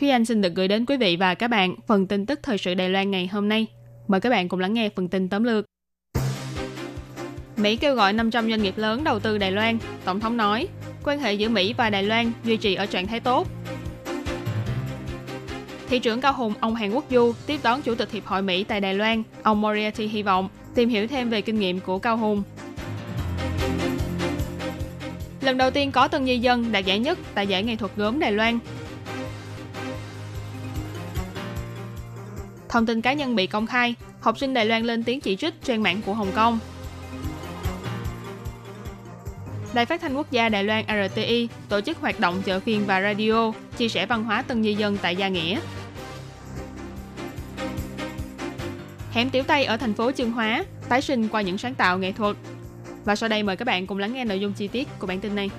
Thúy Anh xin được gửi đến quý vị và các bạn phần tin tức thời sự Đài Loan ngày hôm nay. Mời các bạn cùng lắng nghe phần tin tóm lược. Mỹ kêu gọi 500 doanh nghiệp lớn đầu tư Đài Loan. Tổng thống nói, quan hệ giữa Mỹ và Đài Loan duy trì ở trạng thái tốt. Thị trưởng Cao Hùng, ông Hàn Quốc Du tiếp đón Chủ tịch Hiệp hội Mỹ tại Đài Loan. Ông Moriarty hy vọng tìm hiểu thêm về kinh nghiệm của Cao Hùng. Lần đầu tiên có tân di dân đạt giải nhất tại giải nghệ thuật gốm Đài Loan. Thông tin cá nhân bị công khai, học sinh Đài Loan lên tiếng chỉ trích trang mạng của Hồng Kông. Đài phát thanh quốc gia Đài Loan RTI tổ chức hoạt động chợ phiên và radio, chia sẻ văn hóa tân di dân tại Gia Nghĩa. Hẻm Tiểu Tây ở thành phố Chương Hóa tái sinh qua những sáng tạo nghệ thuật. Và sau đây mời các bạn cùng lắng nghe nội dung chi tiết của bản tin này.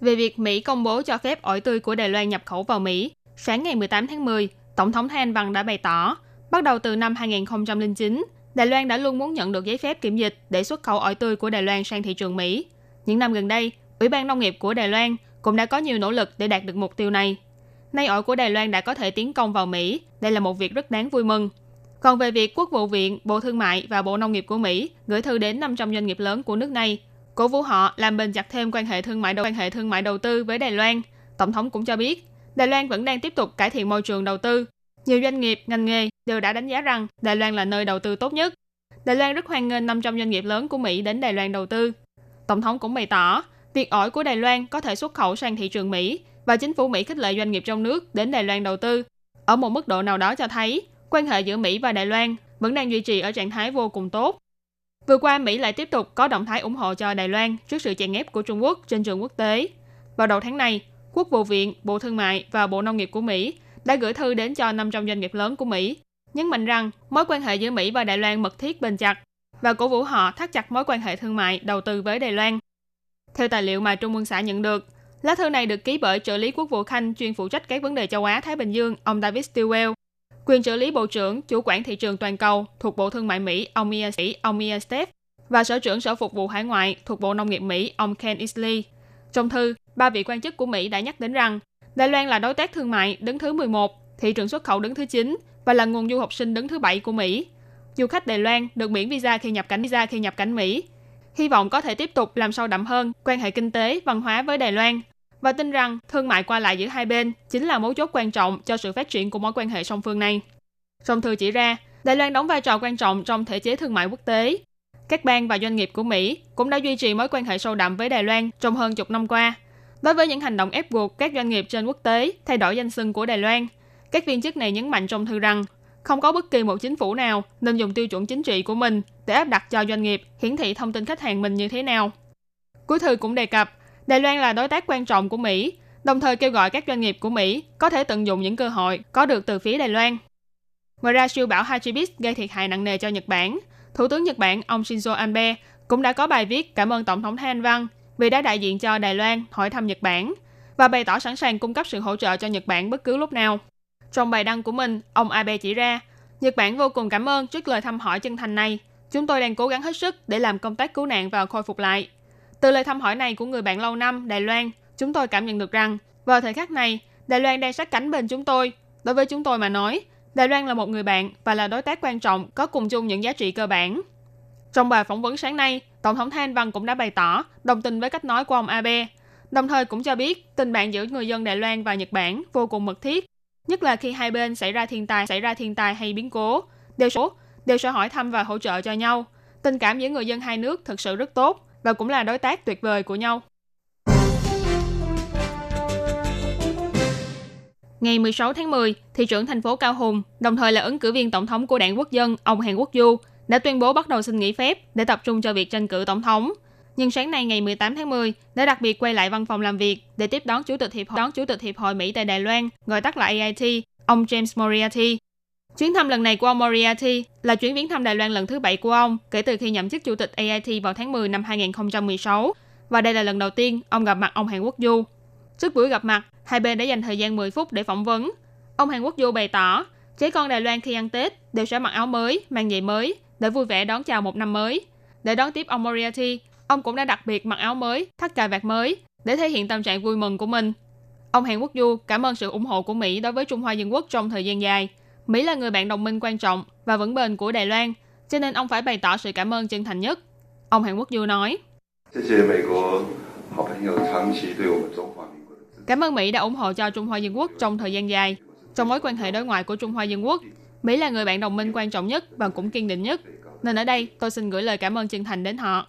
Về việc Mỹ công bố cho phép ổi tươi của Đài Loan nhập khẩu vào Mỹ, sáng ngày 18 tháng 10, Tổng thống Thanh Văn đã bày tỏ, bắt đầu từ năm 2009, Đài Loan đã luôn muốn nhận được giấy phép kiểm dịch để xuất khẩu ổi tươi của Đài Loan sang thị trường Mỹ. Những năm gần đây, Ủy ban Nông nghiệp của Đài Loan cũng đã có nhiều nỗ lực để đạt được mục tiêu này. Nay ổi của Đài Loan đã có thể tiến công vào Mỹ, đây là một việc rất đáng vui mừng. Còn về việc Quốc vụ viện, Bộ Thương mại và Bộ Nông nghiệp của Mỹ gửi thư đến 500 doanh nghiệp lớn của nước này, cổ vũ họ làm bền chặt thêm quan hệ thương mại đầu quan hệ thương mại đầu tư với Đài Loan. Tổng thống cũng cho biết, Đài Loan vẫn đang tiếp tục cải thiện môi trường đầu tư. Nhiều doanh nghiệp, ngành nghề đều đã đánh giá rằng Đài Loan là nơi đầu tư tốt nhất. Đài Loan rất hoan nghênh 500 doanh nghiệp lớn của Mỹ đến Đài Loan đầu tư. Tổng thống cũng bày tỏ, việc ổi của Đài Loan có thể xuất khẩu sang thị trường Mỹ và chính phủ Mỹ khích lệ doanh nghiệp trong nước đến Đài Loan đầu tư. Ở một mức độ nào đó cho thấy, quan hệ giữa Mỹ và Đài Loan vẫn đang duy trì ở trạng thái vô cùng tốt. Vừa qua, Mỹ lại tiếp tục có động thái ủng hộ cho Đài Loan trước sự chèn ép của Trung Quốc trên trường quốc tế. Vào đầu tháng này, Quốc vụ viện, Bộ Thương mại và Bộ Nông nghiệp của Mỹ đã gửi thư đến cho 500 doanh nghiệp lớn của Mỹ, nhấn mạnh rằng mối quan hệ giữa Mỹ và Đài Loan mật thiết bền chặt và cổ vũ họ thắt chặt mối quan hệ thương mại đầu tư với Đài Loan. Theo tài liệu mà Trung ương xã nhận được, lá thư này được ký bởi trợ lý quốc vụ Khanh chuyên phụ trách các vấn đề châu Á Thái Bình Dương, ông David Stilwell, quyền trợ lý bộ trưởng chủ quản thị trường toàn cầu thuộc Bộ Thương mại Mỹ, ông Mia Sĩ, ông Mia Steph, và sở trưởng sở phục vụ hải ngoại thuộc Bộ Nông nghiệp Mỹ, ông Ken Isley. Trong thư, ba vị quan chức của Mỹ đã nhắc đến rằng Đài Loan là đối tác thương mại đứng thứ 11, thị trường xuất khẩu đứng thứ 9 và là nguồn du học sinh đứng thứ 7 của Mỹ. Du khách Đài Loan được miễn visa khi nhập cảnh visa khi nhập cảnh Mỹ. Hy vọng có thể tiếp tục làm sâu đậm hơn quan hệ kinh tế, văn hóa với Đài Loan và tin rằng thương mại qua lại giữa hai bên chính là mấu chốt quan trọng cho sự phát triển của mối quan hệ song phương này. Trong thư chỉ ra, Đài Loan đóng vai trò quan trọng trong thể chế thương mại quốc tế. Các bang và doanh nghiệp của Mỹ cũng đã duy trì mối quan hệ sâu đậm với Đài Loan trong hơn chục năm qua. Đối với những hành động ép buộc các doanh nghiệp trên quốc tế thay đổi danh xưng của Đài Loan, các viên chức này nhấn mạnh trong thư rằng không có bất kỳ một chính phủ nào nên dùng tiêu chuẩn chính trị của mình để áp đặt cho doanh nghiệp hiển thị thông tin khách hàng mình như thế nào. Cuối thư cũng đề cập, Đài Loan là đối tác quan trọng của Mỹ, đồng thời kêu gọi các doanh nghiệp của Mỹ có thể tận dụng những cơ hội có được từ phía Đài Loan. Ngoài ra, siêu bão Hachibis gây thiệt hại nặng nề cho Nhật Bản. Thủ tướng Nhật Bản ông Shinzo Abe cũng đã có bài viết cảm ơn Tổng thống Thanh Văn vì đã đại diện cho Đài Loan hỏi thăm Nhật Bản và bày tỏ sẵn sàng cung cấp sự hỗ trợ cho Nhật Bản bất cứ lúc nào. Trong bài đăng của mình, ông Abe chỉ ra, Nhật Bản vô cùng cảm ơn trước lời thăm hỏi chân thành này. Chúng tôi đang cố gắng hết sức để làm công tác cứu nạn và khôi phục lại. Từ lời thăm hỏi này của người bạn lâu năm Đài Loan, chúng tôi cảm nhận được rằng vào thời khắc này, Đài Loan đang sát cánh bên chúng tôi. Đối với chúng tôi mà nói, Đài Loan là một người bạn và là đối tác quan trọng có cùng chung những giá trị cơ bản. Trong bài phỏng vấn sáng nay, Tổng thống Thanh Văn cũng đã bày tỏ đồng tình với cách nói của ông Abe. Đồng thời cũng cho biết tình bạn giữa người dân Đài Loan và Nhật Bản vô cùng mật thiết, nhất là khi hai bên xảy ra thiên tai, xảy ra thiên tai hay biến cố, đều số đều sẽ hỏi thăm và hỗ trợ cho nhau. Tình cảm giữa người dân hai nước thực sự rất tốt và cũng là đối tác tuyệt vời của nhau. Ngày 16 tháng 10, thị trưởng thành phố Cao Hùng, đồng thời là ứng cử viên tổng thống của đảng quốc dân, ông Hàn Quốc Du, đã tuyên bố bắt đầu xin nghỉ phép để tập trung cho việc tranh cử tổng thống. Nhưng sáng nay ngày 18 tháng 10 đã đặc biệt quay lại văn phòng làm việc để tiếp đón chủ tịch hiệp hội, đón chủ tịch hiệp hội Mỹ tại Đài Loan, gọi tắt là AIT, ông James Moriarty. Chuyến thăm lần này của ông Moriarty là chuyến viếng thăm Đài Loan lần thứ bảy của ông kể từ khi nhậm chức chủ tịch AIT vào tháng 10 năm 2016 và đây là lần đầu tiên ông gặp mặt ông Hàn Quốc Du. Trước buổi gặp mặt, hai bên đã dành thời gian 10 phút để phỏng vấn. Ông Hàn Quốc Du bày tỏ, trẻ con Đài Loan khi ăn Tết đều sẽ mặc áo mới, mang giày mới để vui vẻ đón chào một năm mới. Để đón tiếp ông Moriarty, ông cũng đã đặc biệt mặc áo mới, thắt cài vạt mới để thể hiện tâm trạng vui mừng của mình. Ông Hàn Quốc Du cảm ơn sự ủng hộ của Mỹ đối với Trung Hoa Dân Quốc trong thời gian dài. Mỹ là người bạn đồng minh quan trọng và vững bền của Đài Loan, cho nên ông phải bày tỏ sự cảm ơn chân thành nhất. Ông Hàn Quốc Du nói. Cảm ơn Mỹ đã ủng hộ cho Trung Hoa Dân Quốc trong thời gian dài. Trong mối quan hệ đối ngoại của Trung Hoa Dân Quốc, Mỹ là người bạn đồng minh quan trọng nhất và cũng kiên định nhất. Nên ở đây, tôi xin gửi lời cảm ơn chân thành đến họ.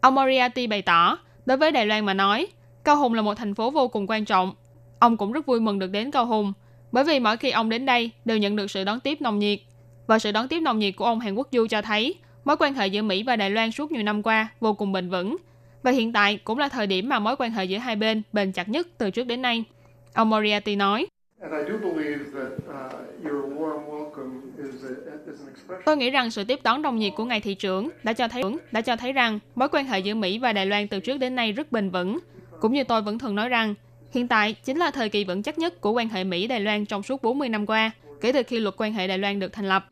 Ông Moriarty bày tỏ, đối với Đài Loan mà nói, Cao Hùng là một thành phố vô cùng quan trọng. Ông cũng rất vui mừng được đến Cao Hùng, bởi vì mỗi khi ông đến đây đều nhận được sự đón tiếp nồng nhiệt. Và sự đón tiếp nồng nhiệt của ông Hàn Quốc Du cho thấy mối quan hệ giữa Mỹ và Đài Loan suốt nhiều năm qua vô cùng bền vững. Và hiện tại cũng là thời điểm mà mối quan hệ giữa hai bên bền chặt nhất từ trước đến nay. Ông Moriarty nói, Tôi nghĩ rằng sự tiếp đón nồng nhiệt của ngài thị trưởng đã cho thấy đã cho thấy rằng mối quan hệ giữa Mỹ và Đài Loan từ trước đến nay rất bền vững. Cũng như tôi vẫn thường nói rằng, hiện tại chính là thời kỳ vững chắc nhất của quan hệ Mỹ-Đài Loan trong suốt 40 năm qua, kể từ khi luật quan hệ Đài Loan được thành lập.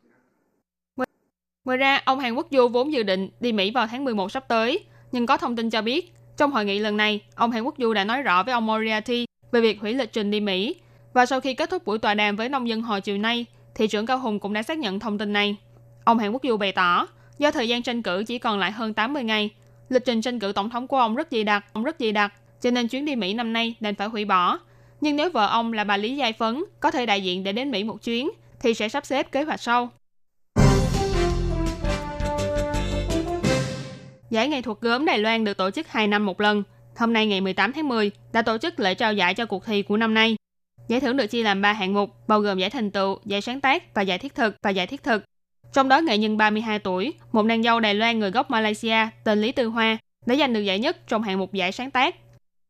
Ngoài ra, ông Hàn Quốc Du vốn dự định đi Mỹ vào tháng 11 sắp tới, nhưng có thông tin cho biết, trong hội nghị lần này, ông Hàn Quốc Du đã nói rõ với ông Moriarty về việc hủy lịch trình đi Mỹ. Và sau khi kết thúc buổi tọa đàm với nông dân hồi chiều nay, thị trưởng Cao Hùng cũng đã xác nhận thông tin này. Ông Hàn Quốc Du bày tỏ, do thời gian tranh cử chỉ còn lại hơn 80 ngày, lịch trình tranh cử tổng thống của ông rất dày đặc, ông rất dày đặc, cho nên chuyến đi Mỹ năm nay đành phải hủy bỏ. Nhưng nếu vợ ông là bà Lý Giai Phấn có thể đại diện để đến Mỹ một chuyến, thì sẽ sắp xếp kế hoạch sau. Giải nghệ thuật gốm Đài Loan được tổ chức 2 năm một lần. Hôm nay ngày 18 tháng 10 đã tổ chức lễ trao giải cho cuộc thi của năm nay. Giải thưởng được chia làm 3 hạng mục, bao gồm giải thành tựu, giải sáng tác và giải thiết thực và giải thiết thực. Trong đó nghệ nhân 32 tuổi, một nàng dâu Đài Loan người gốc Malaysia tên Lý Tư Hoa đã giành được giải nhất trong hạng mục giải sáng tác.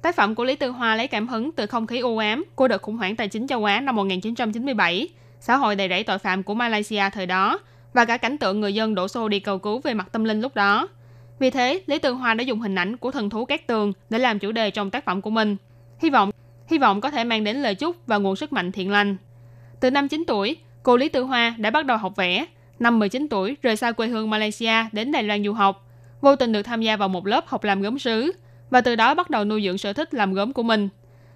Tác phẩm của Lý Tư Hoa lấy cảm hứng từ không khí u ám của đợt khủng hoảng tài chính châu Á năm 1997, xã hội đầy rẫy tội phạm của Malaysia thời đó và cả cảnh tượng người dân đổ xô đi cầu cứu về mặt tâm linh lúc đó. Vì thế, Lý Tư Hoa đã dùng hình ảnh của thần thú Cát Tường để làm chủ đề trong tác phẩm của mình. Hy vọng hy vọng có thể mang đến lời chúc và nguồn sức mạnh thiện lành. Từ năm 9 tuổi, cô Lý Tư Hoa đã bắt đầu học vẽ. Năm 19 tuổi, rời xa quê hương Malaysia đến Đài Loan du học. Vô tình được tham gia vào một lớp học làm gốm sứ và từ đó bắt đầu nuôi dưỡng sở thích làm gốm của mình.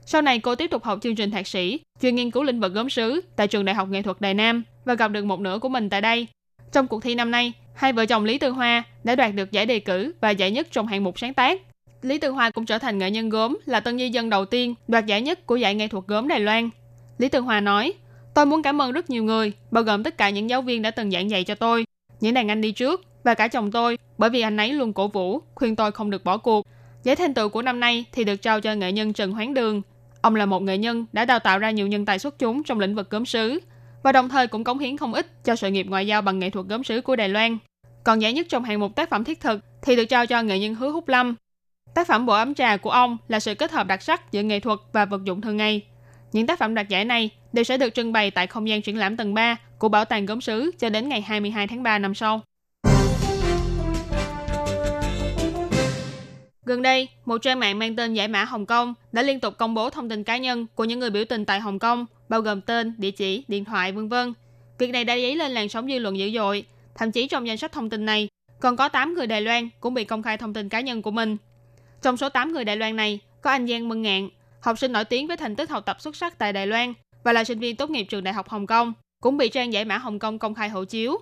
Sau này cô tiếp tục học chương trình thạc sĩ, chuyên nghiên cứu lĩnh vực gốm sứ tại trường Đại học Nghệ thuật Đài Nam và gặp được một nửa của mình tại đây. Trong cuộc thi năm nay, hai vợ chồng Lý Tư Hoa đã đoạt được giải đề cử và giải nhất trong hạng mục sáng tác. Lý Tư Hoa cũng trở thành nghệ nhân gốm là tân di dân đầu tiên đoạt giải nhất của giải nghệ thuật gốm Đài Loan. Lý Tư Hoa nói, tôi muốn cảm ơn rất nhiều người, bao gồm tất cả những giáo viên đã từng giảng dạy cho tôi, những đàn anh đi trước và cả chồng tôi, bởi vì anh ấy luôn cổ vũ, khuyên tôi không được bỏ cuộc. Giải thành tựu của năm nay thì được trao cho nghệ nhân Trần Hoán Đường. Ông là một nghệ nhân đã đào tạo ra nhiều nhân tài xuất chúng trong lĩnh vực gốm sứ và đồng thời cũng cống hiến không ít cho sự nghiệp ngoại giao bằng nghệ thuật gốm sứ của Đài Loan. Còn giải nhất trong hạng mục tác phẩm thiết thực thì được trao cho nghệ nhân Hứa Húc Lâm, Tác phẩm Bộ ấm trà của ông là sự kết hợp đặc sắc giữa nghệ thuật và vật dụng thường ngày. Những tác phẩm đoạt giải này đều sẽ được trưng bày tại không gian triển lãm tầng 3 của Bảo tàng Gốm sứ cho đến ngày 22 tháng 3 năm sau. Gần đây, một trang mạng mang tên Giải mã Hồng Kông đã liên tục công bố thông tin cá nhân của những người biểu tình tại Hồng Kông, bao gồm tên, địa chỉ, điện thoại, vân vân. Việc này đã dấy lên làn sóng dư luận dữ dội. Thậm chí trong danh sách thông tin này, còn có 8 người Đài Loan cũng bị công khai thông tin cá nhân của mình. Trong số 8 người Đài Loan này, có anh Giang Mân Ngạn, học sinh nổi tiếng với thành tích học tập xuất sắc tại Đài Loan và là sinh viên tốt nghiệp trường Đại học Hồng Kông, cũng bị trang giải mã Hồng Kông công khai hộ chiếu.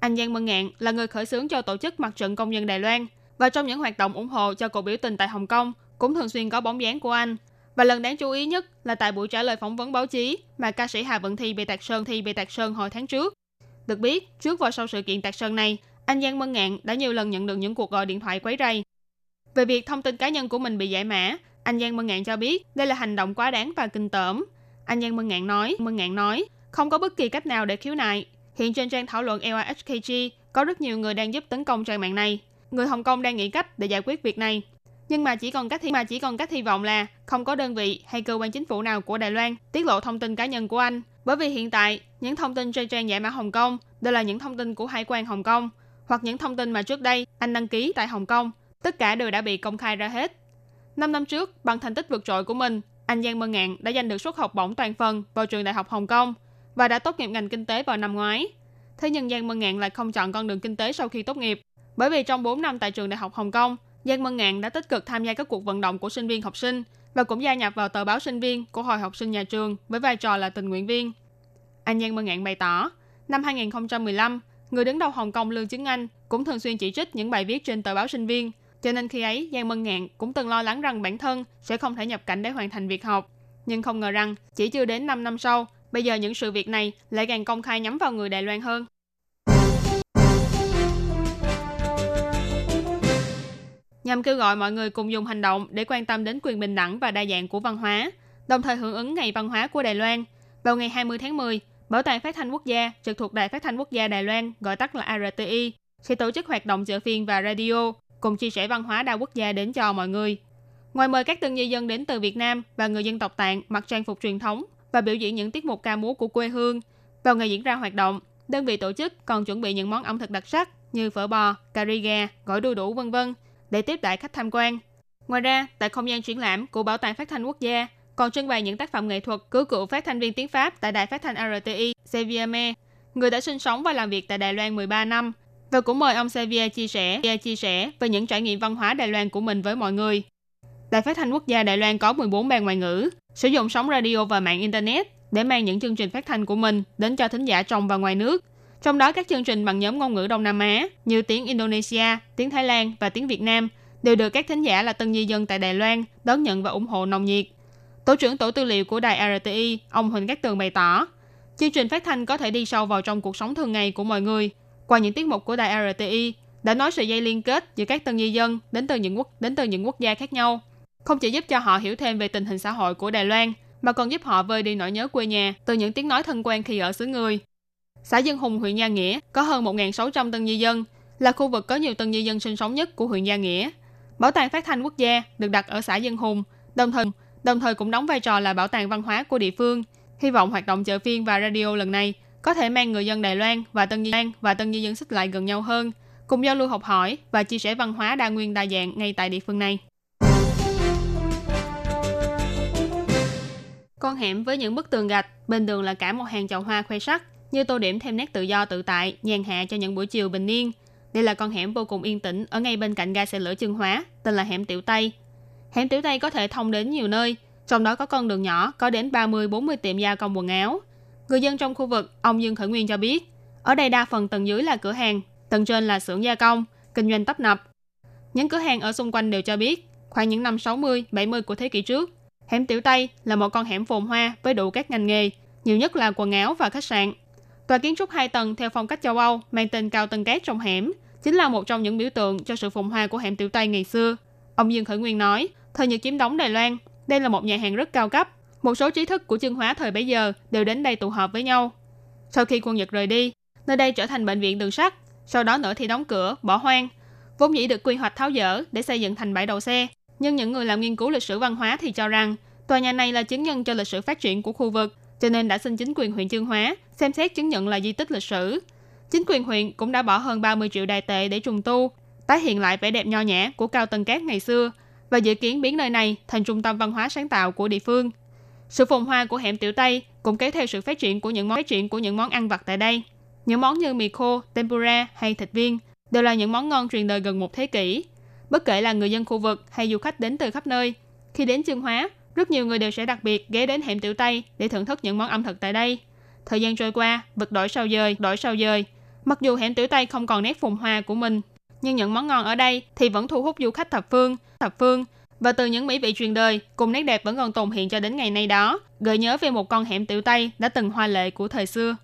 Anh Giang Mân Ngạn là người khởi xướng cho tổ chức Mặt trận Công nhân Đài Loan và trong những hoạt động ủng hộ cho cuộc biểu tình tại Hồng Kông cũng thường xuyên có bóng dáng của anh. Và lần đáng chú ý nhất là tại buổi trả lời phỏng vấn báo chí mà ca sĩ Hà Vận Thi bị tạc sơn thi bị tạc sơn hồi tháng trước. Được biết, trước và sau sự kiện tạc sơn này, anh Giang Mân Ngạn đã nhiều lần nhận được những cuộc gọi điện thoại quấy rầy. Về việc thông tin cá nhân của mình bị giải mã, anh Giang Mân Ngạn cho biết đây là hành động quá đáng và kinh tởm. Anh Giang Mân Ngạn nói, Mân Ngạn nói, không có bất kỳ cách nào để khiếu nại. Hiện trên trang thảo luận LIHKG có rất nhiều người đang giúp tấn công trang mạng này. Người Hồng Kông đang nghĩ cách để giải quyết việc này. Nhưng mà chỉ còn cách hy mà chỉ còn cách hy vọng là không có đơn vị hay cơ quan chính phủ nào của Đài Loan tiết lộ thông tin cá nhân của anh. Bởi vì hiện tại, những thông tin trên trang giải mã Hồng Kông đều là những thông tin của Hải quan Hồng Kông hoặc những thông tin mà trước đây anh đăng ký tại Hồng Kông. Tất cả đều đã bị công khai ra hết. Năm năm trước, bằng thành tích vượt trội của mình, anh Giang Mân Ngạn đã giành được suất học bổng toàn phần vào trường Đại học Hồng Kông và đã tốt nghiệp ngành kinh tế vào năm ngoái. Thế nhưng Giang Mân Ngạn lại không chọn con đường kinh tế sau khi tốt nghiệp. Bởi vì trong 4 năm tại trường Đại học Hồng Kông, Giang Mân Ngạn đã tích cực tham gia các cuộc vận động của sinh viên học sinh và cũng gia nhập vào tờ báo sinh viên của Hội học sinh nhà trường với vai trò là tình nguyện viên. Anh Giang Mân Ngạn bày tỏ, năm 2015, người đứng đầu Hồng Kông Lương Chứng Anh cũng thường xuyên chỉ trích những bài viết trên tờ báo sinh viên, cho nên khi ấy Giang Mân Ngạn cũng từng lo lắng rằng bản thân sẽ không thể nhập cảnh để hoàn thành việc học. Nhưng không ngờ rằng chỉ chưa đến 5 năm sau, bây giờ những sự việc này lại càng công khai nhắm vào người Đài Loan hơn. nhằm kêu gọi mọi người cùng dùng hành động để quan tâm đến quyền bình đẳng và đa dạng của văn hóa, đồng thời hưởng ứng Ngày Văn hóa của Đài Loan. Vào ngày 20 tháng 10, Bảo tàng Phát thanh Quốc gia trực thuộc Đài Phát thanh Quốc gia Đài Loan, gọi tắt là RTI, sẽ tổ chức hoạt động chợ phiên và radio, cùng chia sẻ văn hóa đa quốc gia đến cho mọi người. Ngoài mời các tân di dân đến từ Việt Nam và người dân tộc tạng mặc trang phục truyền thống và biểu diễn những tiết mục ca múa của quê hương, vào ngày diễn ra hoạt động, đơn vị tổ chức còn chuẩn bị những món ẩm thực đặc sắc như phở bò, cà ri gà, gỏi đu đủ vân vân để tiếp đãi khách tham quan. Ngoài ra, tại không gian triển lãm của Bảo tàng Phát thanh Quốc gia còn trưng bày những tác phẩm nghệ thuật của cựu phát thanh viên tiếng Pháp tại đài phát thanh RTI Xavier Me, người đã sinh sống và làm việc tại Đài Loan 13 năm, và cũng mời ông Xavier chia sẻ chia sẻ về những trải nghiệm văn hóa Đài Loan của mình với mọi người. Đài phát thanh quốc gia Đài Loan có 14 ban ngoại ngữ, sử dụng sóng radio và mạng Internet để mang những chương trình phát thanh của mình đến cho thính giả trong và ngoài nước. Trong đó các chương trình bằng nhóm ngôn ngữ Đông Nam Á như tiếng Indonesia, tiếng Thái Lan và tiếng Việt Nam đều được các thính giả là tân di dân tại Đài Loan đón nhận và ủng hộ nồng nhiệt. Tổ trưởng tổ tư liệu của đài RTI, ông Huỳnh Cát Tường bày tỏ, chương trình phát thanh có thể đi sâu vào trong cuộc sống thường ngày của mọi người. Qua những tiết mục của đài RTI đã nói sợi dây liên kết giữa các tân di dân đến từ những quốc đến từ những quốc gia khác nhau, không chỉ giúp cho họ hiểu thêm về tình hình xã hội của Đài Loan, mà còn giúp họ vơi đi nỗi nhớ quê nhà từ những tiếng nói thân quen khi ở xứ người. Xã Dân Hùng, huyện Gia Nghĩa có hơn 1.600 tân di dân, là khu vực có nhiều tân di dân sinh sống nhất của huyện Gia Nghĩa. Bảo tàng Phát thanh Quốc gia được đặt ở xã Dân Hùng, đồng thời đồng thời cũng đóng vai trò là bảo tàng văn hóa của địa phương. Hy vọng hoạt động chợ phiên và radio lần này có thể mang người dân Đài Loan và Tân Di Loan và Tân Di dân xích lại gần nhau hơn, cùng giao lưu học hỏi và chia sẻ văn hóa đa nguyên đa dạng ngay tại địa phương này. Con hẻm với những bức tường gạch, bên đường là cả một hàng chậu hoa khoe sắc, như tô điểm thêm nét tự do tự tại, nhàn hạ cho những buổi chiều bình yên. Đây là con hẻm vô cùng yên tĩnh ở ngay bên cạnh ga xe lửa Trương Hóa, tên là hẻm Tiểu Tây, Hẻm Tiểu Tây có thể thông đến nhiều nơi, trong đó có con đường nhỏ có đến 30-40 tiệm gia công quần áo. Người dân trong khu vực, ông Dương Khởi Nguyên cho biết, ở đây đa phần tầng dưới là cửa hàng, tầng trên là xưởng gia công, kinh doanh tấp nập. Những cửa hàng ở xung quanh đều cho biết, khoảng những năm 60, 70 của thế kỷ trước, hẻm Tiểu Tây là một con hẻm phồn hoa với đủ các ngành nghề, nhiều nhất là quần áo và khách sạn. Tòa kiến trúc hai tầng theo phong cách châu Âu mang tên cao tầng cát trong hẻm, chính là một trong những biểu tượng cho sự phồn hoa của hẻm Tiểu Tây ngày xưa. Ông Dương Khởi Nguyên nói, Thời Nhật chiếm đóng Đài Loan, đây là một nhà hàng rất cao cấp. Một số trí thức của chương hóa thời bấy giờ đều đến đây tụ họp với nhau. Sau khi quân Nhật rời đi, nơi đây trở thành bệnh viện đường sắt, sau đó nữa thì đóng cửa, bỏ hoang. Vốn dĩ được quy hoạch tháo dỡ để xây dựng thành bãi đậu xe, nhưng những người làm nghiên cứu lịch sử văn hóa thì cho rằng tòa nhà này là chứng nhân cho lịch sử phát triển của khu vực, cho nên đã xin chính quyền huyện Chương Hóa xem xét chứng nhận là di tích lịch sử. Chính quyền huyện cũng đã bỏ hơn 30 triệu đài tệ để trùng tu, tái hiện lại vẻ đẹp nho nhã của cao tầng Cát ngày xưa và dự kiến biến nơi này thành trung tâm văn hóa sáng tạo của địa phương. Sự phồn hoa của hẻm Tiểu Tây cũng kéo theo sự phát triển của những món phát triển của những món ăn vặt tại đây. Những món như mì khô, tempura hay thịt viên đều là những món ngon truyền đời gần một thế kỷ. Bất kể là người dân khu vực hay du khách đến từ khắp nơi, khi đến Chương Hóa, rất nhiều người đều sẽ đặc biệt ghé đến hẻm Tiểu Tây để thưởng thức những món ẩm thực tại đây. Thời gian trôi qua, vật đổi sao dời, đổi sao dời. Mặc dù hẻm Tiểu Tây không còn nét phồn hoa của mình, nhưng những món ngon ở đây thì vẫn thu hút du khách thập phương thập phương và từ những mỹ vị truyền đời, cùng nét đẹp vẫn còn tồn hiện cho đến ngày nay đó, gợi nhớ về một con hẻm tiểu Tây đã từng hoa lệ của thời xưa.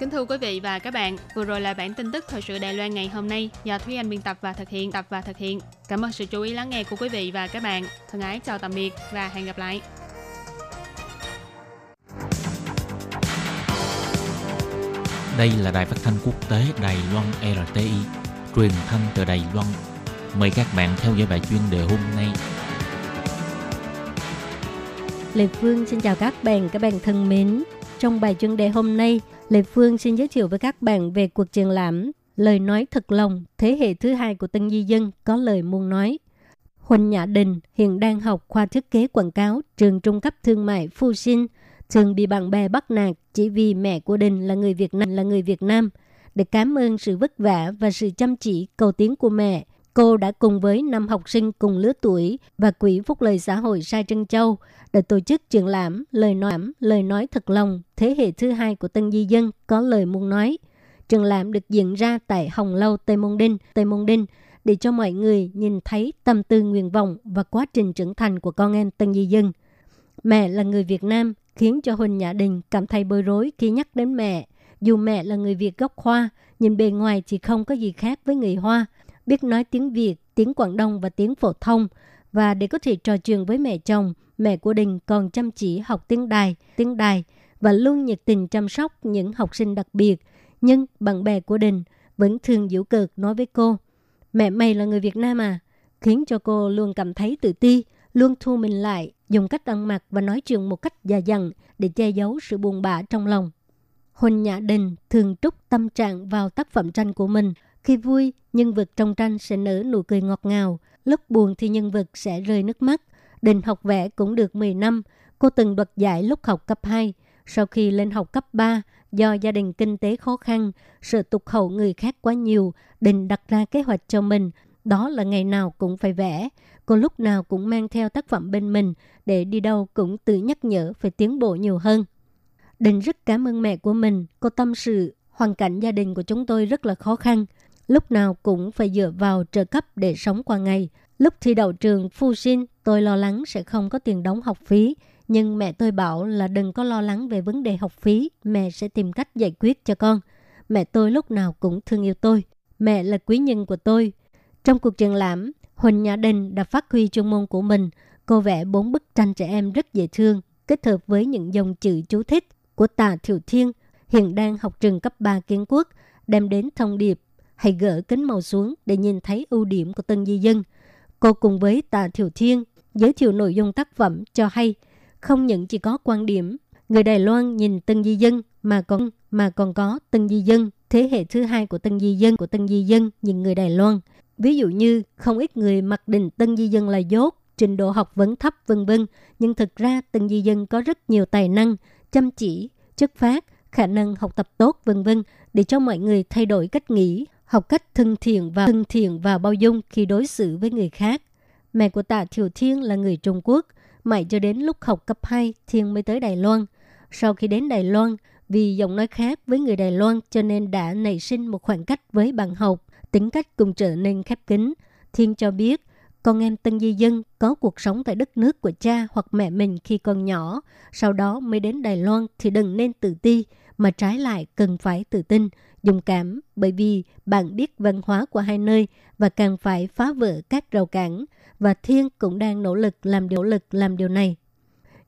Kính thưa quý vị và các bạn, vừa rồi là bản tin tức thời sự Đài Loan ngày hôm nay do Thúy Anh biên tập và thực hiện, tập và thực hiện. Cảm ơn sự chú ý lắng nghe của quý vị và các bạn. Thân ái chào tạm biệt và hẹn gặp lại. Đây là đài phát thanh quốc tế Đài Loan RTI, truyền thanh từ Đài Loan. Mời các bạn theo dõi bài chuyên đề hôm nay. Lê Phương xin chào các bạn, các bạn thân mến. Trong bài chuyên đề hôm nay, Lê Phương xin giới thiệu với các bạn về cuộc triển lãm Lời nói thật lòng, thế hệ thứ hai của Tân Di Dân có lời muốn nói. Huỳnh Nhã Đình hiện đang học khoa thiết kế quảng cáo trường trung cấp thương mại Phu Sinh, thường bị bạn bè bắt nạt chỉ vì mẹ của Đình là người Việt Nam là người Việt Nam. Để cảm ơn sự vất vả và sự chăm chỉ cầu tiến của mẹ, cô đã cùng với năm học sinh cùng lứa tuổi và Quỹ Phúc Lợi Xã hội Sai Trân Châu đã tổ chức triển lãm lời nói lời nói thật lòng thế hệ thứ hai của Tân Di Dân có lời muốn nói. Triển lãm được diễn ra tại Hồng Lâu Tây Môn Đinh, Tây Môn Đinh để cho mọi người nhìn thấy tâm tư nguyện vọng và quá trình trưởng thành của con em Tân Di Dân. Mẹ là người Việt Nam khiến cho Huỳnh Nhã Đình cảm thấy bối rối khi nhắc đến mẹ. Dù mẹ là người Việt gốc Hoa, nhìn bề ngoài thì không có gì khác với người Hoa, biết nói tiếng Việt, tiếng Quảng Đông và tiếng phổ thông. Và để có thể trò chuyện với mẹ chồng, mẹ của Đình còn chăm chỉ học tiếng Đài, tiếng Đài và luôn nhiệt tình chăm sóc những học sinh đặc biệt. Nhưng bạn bè của Đình vẫn thường giễu cợt nói với cô, mẹ mày là người Việt Nam à? Khiến cho cô luôn cảm thấy tự ti, luôn thu mình lại, dùng cách ăn mặc và nói chuyện một cách già dặn để che giấu sự buồn bã trong lòng. Huỳnh Nhã Đình thường trút tâm trạng vào tác phẩm tranh của mình. Khi vui, nhân vật trong tranh sẽ nở nụ cười ngọt ngào. Lúc buồn thì nhân vật sẽ rơi nước mắt. Đình học vẽ cũng được 10 năm. Cô từng đoạt giải lúc học cấp 2. Sau khi lên học cấp 3, do gia đình kinh tế khó khăn, sự tục hậu người khác quá nhiều, Đình đặt ra kế hoạch cho mình. Đó là ngày nào cũng phải vẽ. Cô lúc nào cũng mang theo tác phẩm bên mình để đi đâu cũng tự nhắc nhở phải tiến bộ nhiều hơn. Đình rất cảm ơn mẹ của mình. Cô tâm sự, hoàn cảnh gia đình của chúng tôi rất là khó khăn. Lúc nào cũng phải dựa vào trợ cấp để sống qua ngày. Lúc thi đậu trường Phu Sinh, tôi lo lắng sẽ không có tiền đóng học phí. Nhưng mẹ tôi bảo là đừng có lo lắng về vấn đề học phí, mẹ sẽ tìm cách giải quyết cho con. Mẹ tôi lúc nào cũng thương yêu tôi. Mẹ là quý nhân của tôi. Trong cuộc triển lãm, Huỳnh Nhã Đình đã phát huy chuyên môn của mình. Cô vẽ bốn bức tranh trẻ em rất dễ thương, kết hợp với những dòng chữ chú thích của Tạ Thiệu Thiên, hiện đang học trường cấp 3 kiến quốc, đem đến thông điệp hãy gỡ kính màu xuống để nhìn thấy ưu điểm của tân di dân. Cô cùng với Tạ Thiểu Thiên giới thiệu nội dung tác phẩm cho hay, không những chỉ có quan điểm người Đài Loan nhìn tân di dân mà còn mà còn có tân di dân thế hệ thứ hai của tân di dân của tân di dân nhìn người Đài Loan. Ví dụ như không ít người mặc định tân di dân là dốt, trình độ học vấn thấp vân vân, nhưng thực ra tân di dân có rất nhiều tài năng, chăm chỉ, chất phát, khả năng học tập tốt vân vân để cho mọi người thay đổi cách nghĩ, học cách thân thiện và thân thiện và bao dung khi đối xử với người khác. Mẹ của Tạ Thiều Thiên là người Trung Quốc, mãi cho đến lúc học cấp 2 Thiên mới tới Đài Loan. Sau khi đến Đài Loan, vì giọng nói khác với người Đài Loan cho nên đã nảy sinh một khoảng cách với bạn học, tính cách cùng trở nên khép kín. Thiên cho biết, con em tân di dân có cuộc sống tại đất nước của cha hoặc mẹ mình khi còn nhỏ, sau đó mới đến Đài Loan thì đừng nên tự ti, mà trái lại cần phải tự tin, dùng cảm bởi vì bạn biết văn hóa của hai nơi và càng phải phá vỡ các rào cản và Thiên cũng đang nỗ lực làm điều lực làm điều này.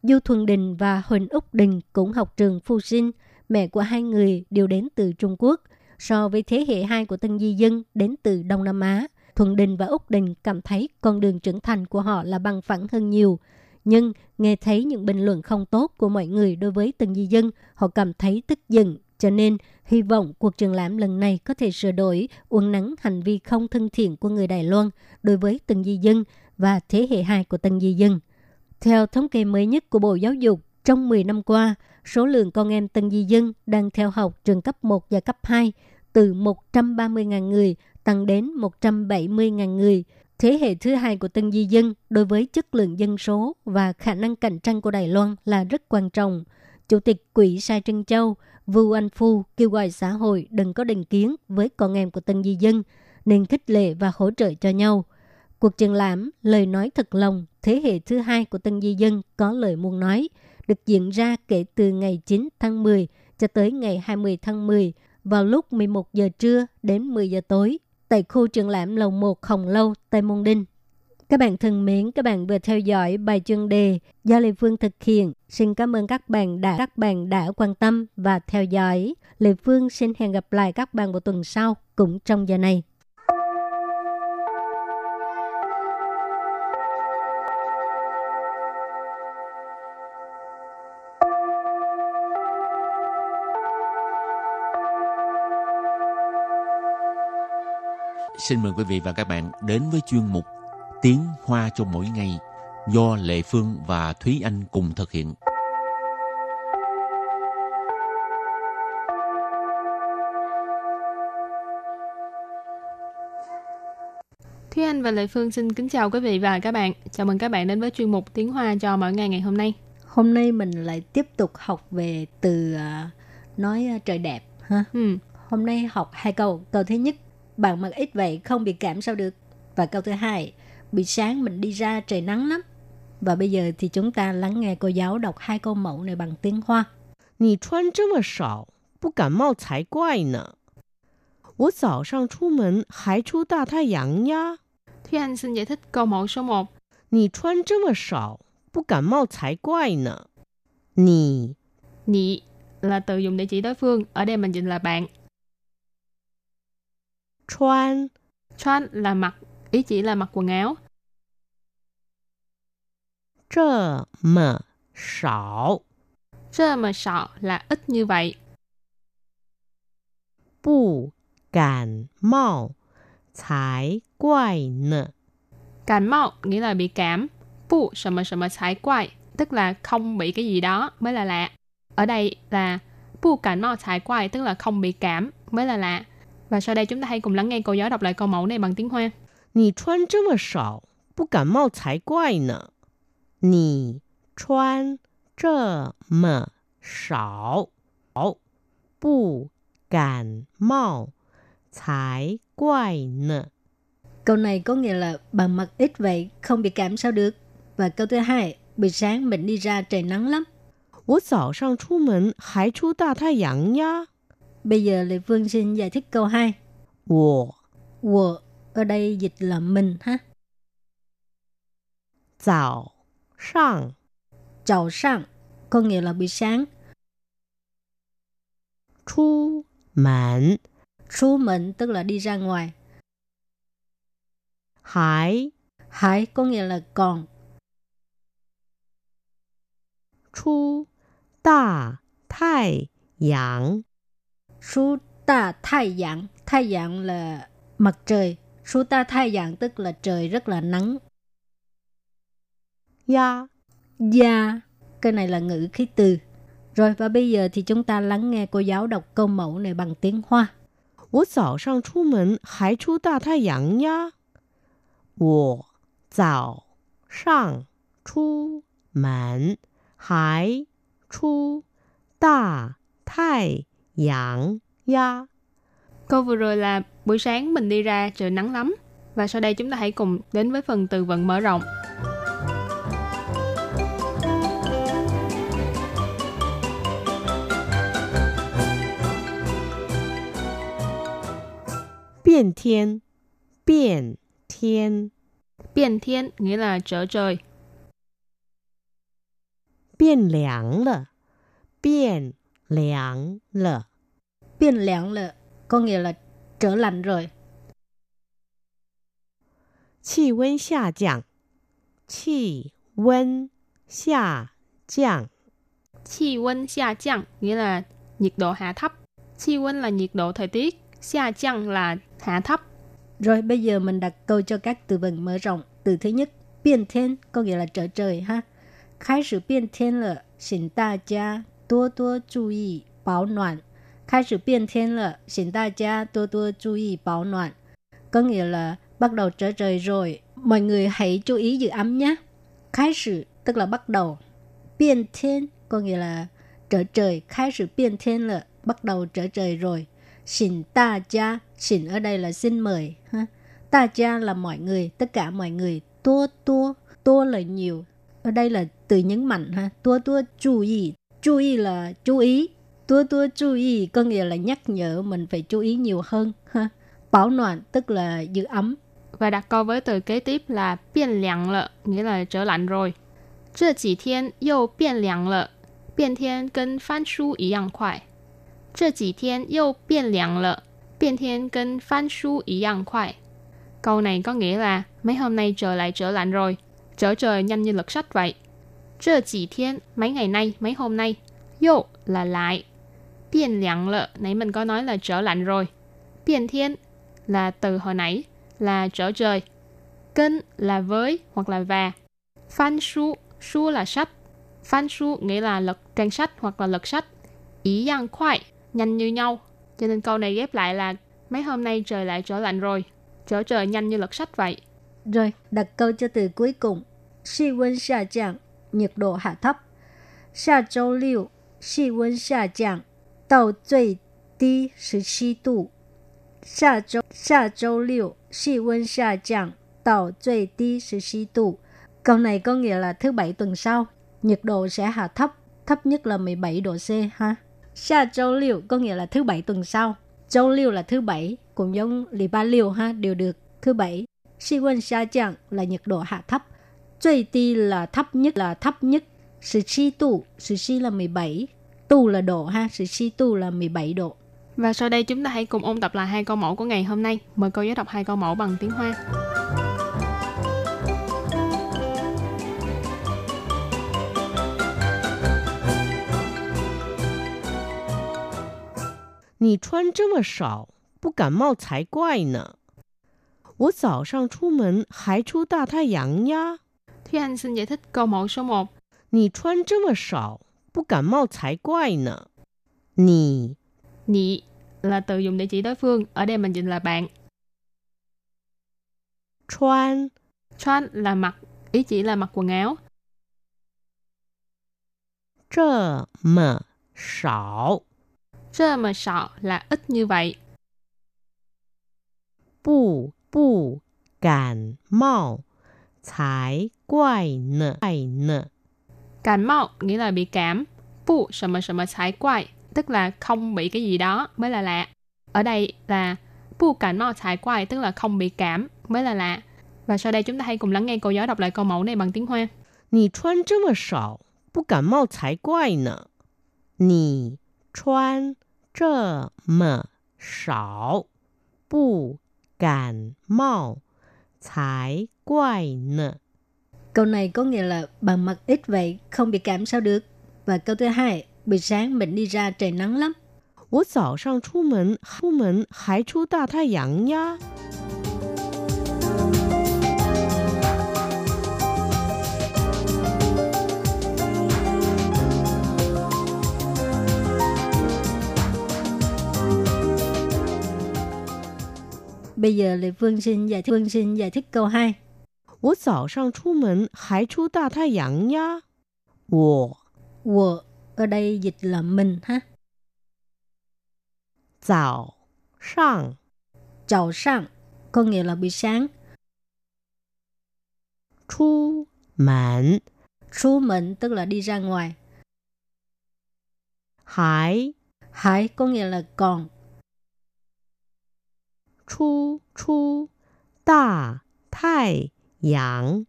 Du Thuần Đình và Huỳnh Úc Đình cũng học trường Phu Sinh, mẹ của hai người đều đến từ Trung Quốc. So với thế hệ hai của Tân Di Dân đến từ Đông Nam Á, Thuần Đình và Úc Đình cảm thấy con đường trưởng thành của họ là bằng phẳng hơn nhiều. Nhưng nghe thấy những bình luận không tốt của mọi người đối với Tân Di Dân, họ cảm thấy tức giận. Cho nên, hy vọng cuộc triển lãm lần này có thể sửa đổi, uốn nắn hành vi không thân thiện của người Đài Loan đối với từng Di Dân và thế hệ hai của từng Di Dân. Theo thống kê mới nhất của Bộ Giáo dục, trong 10 năm qua, số lượng con em Tân Di Dân đang theo học trường cấp 1 và cấp 2 từ 130.000 người tăng đến 170.000 người. Thế hệ thứ hai của Tân Di Dân đối với chất lượng dân số và khả năng cạnh tranh của Đài Loan là rất quan trọng. Chủ tịch Quỹ Sai Trân Châu, Vu Anh Phu kêu gọi xã hội đừng có định kiến với con em của Tân Di Dân, nên khích lệ và hỗ trợ cho nhau. Cuộc triển lãm Lời nói thật lòng thế hệ thứ hai của Tân Di Dân có lời muốn nói được diễn ra kể từ ngày 9 tháng 10 cho tới ngày 20 tháng 10 vào lúc 11 giờ trưa đến 10 giờ tối tại khu triển lãm lầu 1 Hồng Lâu, Tây Môn Đinh. Các bạn thân mến, các bạn vừa theo dõi bài chuyên đề do Lê Phương thực hiện. Xin cảm ơn các bạn đã các bạn đã quan tâm và theo dõi. Lê Phương xin hẹn gặp lại các bạn vào tuần sau cũng trong giờ này. Xin mời quý vị và các bạn đến với chuyên mục Tiếng Hoa cho mỗi ngày do Lệ Phương và Thúy Anh cùng thực hiện. Thúy Anh và Lệ Phương xin kính chào quý vị và các bạn. Chào mừng các bạn đến với chuyên mục Tiếng Hoa cho mỗi ngày ngày hôm nay. Hôm nay mình lại tiếp tục học về từ uh, nói uh, trời đẹp ha. Ừ. Hôm nay học hai câu. Câu thứ nhất, bạn mặc ít vậy không bị cảm sao được. Và câu thứ hai, buổi sáng mình đi ra trời nắng lắm. Và bây giờ thì chúng ta lắng nghe cô giáo đọc hai câu mẫu này bằng tiếng Hoa. 你穿这么少，不感冒才怪呢。我早上出门还出大太阳呀。 Thúy Anh xin giải thích câu mẫu số 1. 你穿这么少，不感冒才怪呢。你 Nhị là từ dùng để chỉ đối phương. Ở đây mình dịch là bạn. 穿 Chuan là mặc, ý chỉ là mặc quần áo. 这么少， Rơ mà sọ là ít như vậy. 不感冒才怪呢。 Cảm mạo nghĩa là bị cảm. Pu sờ mà sờ mà sải quay, tức là không bị cái gì đó mới là lạ. Ở đây là pu cảm mạo sải quay, tức là không bị cảm mới là lạ. Và sau đây chúng ta hãy cùng lắng nghe cô giáo đọc lại câu mẫu này bằng tiếng Hoa. 你穿这么少，不感冒才怪呢。 你穿这么少，不感冒才怪呢。 Câu này có nghĩa là bạn mặc ít vậy không bị cảm sao được. Và câu thứ hai, buổi sáng mình đi ra trời nắng lắm. 我早上出门还出大太阳呀。 Bây giờ Lê Phương xin giải thích câu 2. 我 Wo ở đây dịch là mình ha. 早 上 Chào sang có nghĩa là buổi sáng. 出门 Su mệnh tức là đi ra ngoài. 还 Hải có nghĩa là còn. 出大太阳 Su ta thái dạng. Thái dạng là mặt trời. Su ta thái dạng tức là trời rất là nắng. 呀。 Gia. Cái này là ngữ khí từ. Rồi và bây giờ thì chúng ta lắng nghe cô giáo đọc câu mẫu này bằng tiếng Hoa. 我早上出门还出大太阳呀。我早上出门还出大太阳呀。 Câu vừa rồi là buổi sáng mình đi ra trời nắng lắm. Và sau đây chúng ta hãy cùng đến với phần từ vựng mở rộng. 变天，变天， Biên thiên nghĩa là trở trời. 变凉了，变凉了。 Biên lạng là có nghĩa là trở lạnh rồi. 气温下降，气温下降， Chi温xa chăng nghĩa là nhiệt độ hạ thấp. Chi温là nhiệt độ thời tiết. Xa chăng là hạ thấp. Rồi bây giờ mình đặt câu cho các từ vựng mở rộng. Từ thứ nhất, biên thiên có nghĩa là trở trời ha. Khai sự biên thiên là xin ta gia tố tố chú ý bảo noạn. Khai sự biên thiên là xin ta gia tố tố chú ý bảo noạn. Có nghĩa là bắt đầu trở trời rồi. Mọi người hãy chú ý giữ ấm nhé. Khai sự tức là bắt đầu. Biên thiên có nghĩa là trở trời, khai sự biên thiên là bắt đầu trở trời rồi Xin ta gia, xin ở đây là xin mời. Ha? Ta gia là mọi người, tất cả mọi người. Tua tua, tua là nhiều. Ở đây là từ nhấn mạnh ha. Tua tua chú ý. Chú ý là chú ý. Tua tua chú ý có nghĩa là nhắc nhở mình phải chú ý nhiều hơn ha. Bảo noạn tức là giữ ấm. Và đặt câu với từ kế tiếp là biến凉了, nghĩa là trở lạnh rồi. 这几天又变凉了，变天跟翻书一样快。 这几天又变凉了，变天跟翻书一样快。Câu này có nghĩa là mấy hôm nay trời lại trở lạnh rồi, trở trời nhanh như lật sách vậy. Trơ chỉ thiên, mấy ngày nay, mấy hôm nay. Yo là lại. Biên lặng lợ, nãy mình có nói là trở lạnh rồi. Biên thiên là từ hồi nãy, là trở trời. Kênh là với hoặc là và. Phan su, su là sách. Phan su nghĩa là lật trang sách hoặc là lật sách. Ý yang khoai, nhanh như nhau. Cho nên câu này ghép lại là mấy hôm nay trời lại trở lạnh rồi. Trở trời nhanh như lật sách vậy. Rồi, đặt câu cho từ cuối cùng. Xi温下降, nhiệt độ hạ thấp. 下周六气温下降到最低十七度。下周下周六气温下降到最低十七度。Câu này có nghĩa là thứ bảy tuần sau, nhiệt độ sẽ hạ thấp, thấp nhất là 17 độ C ha. Xa châu liu có nghĩa là thứ bảy tuần sau. Châu liu là thứ bảy, cũng giống lì ba liu ha, đều được thứ bảy. Si quân sa chẳng là nhiệt độ hạ thấp. 最低 là thấp nhất là thấp nhất. Sự chi tu, sự chi là 17. Tu là độ ha, 17 tu là 17 độ. Và sau đây chúng ta hãy cùng ôn tập lại hai câu mẫu của ngày hôm nay. Mời cô giáo đọc hai câu mẫu bằng tiếng Hoa. 你穿这么少，不感冒才怪呢。我早上出门还出大太阳呀。 Thúy Anh xin giải thích câu mẫu số 1. 你穿这么少，不感冒才怪呢。你 Nhị là từ dùng để chỉ đối phương. Ở đây mình dịch là bạn. 穿 Chuan là mặc, ý chỉ là mặc quần áo. 这么少， Chơ mà sọ là ít như vậy. 不不感冒才怪呢，怪呢。 Cảm mạo nghĩa là bị cảm. Pu sợ mà sợ mà thái quay, tức là không bị cái gì đó mới là lạ. Ở đây là pu cảm mạo thái quay, tức là không bị cảm mới là lạ. Và sau đây chúng ta hãy cùng lắng nghe cô giáo đọc lại câu mẫu này bằng tiếng Hoa. 你穿这么少，不感冒才怪呢。你穿 这么少，不感冒才怪呢。 Câu này có nghĩa là bằng mặc ít vậy, không bị cảm sao được. Và câu thứ hai, buổi sáng mình đi ra trời nắng lắm. 我早上出门，出门还出大太阳呀。 Bây giờ Lê Phương xin giải thích, Phương xin giải thích câu 2. 我早上出门还出大太阳呀。我 Wo ở đây dịch là mình ha. 早上 Chào sang có nghĩa là buổi sáng. 出门 Su mệnh tức là đi ra ngoài. 还 Hải có nghĩa là còn. 出出大太阳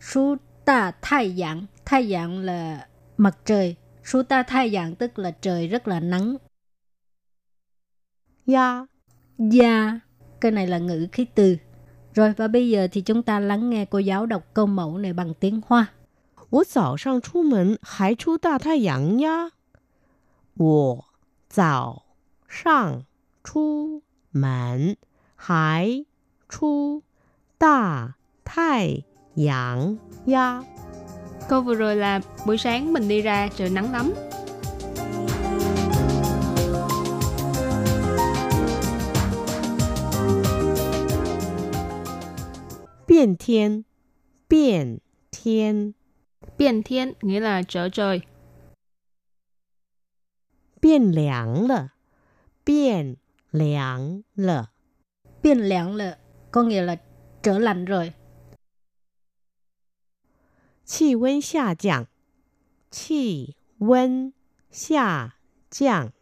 Su ta thái dạng. Thái dạng là mặt trời. Su ta thái dạng tức là trời rất là nắng. 呀。 Gia. Cái này là ngữ khí từ. Rồi và bây giờ thì chúng ta lắng nghe cô giáo đọc câu mẫu này bằng tiếng Hoa. 我早上出门还出大太阳呀。我早上出 门还出大太阳呀。 Câu vừa rồi là buổi sáng mình đi ra trời nắng lắm. 变天，变天， Biên thiên nghĩa là trở trời. 变凉了，变 凉了， Biên lẹn là có nghĩa là trở lạnh rồi. 气温下降，气温下降。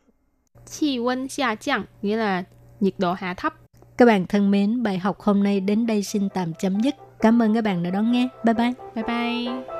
Chi温xa chăng nghĩa là nhiệt độ hạ thấp. Các bạn thân mến, bài học hôm nay đến đây xin tạm chấm dứt. Cảm ơn các bạn đã đón nghe. Bye bye. Bye bye.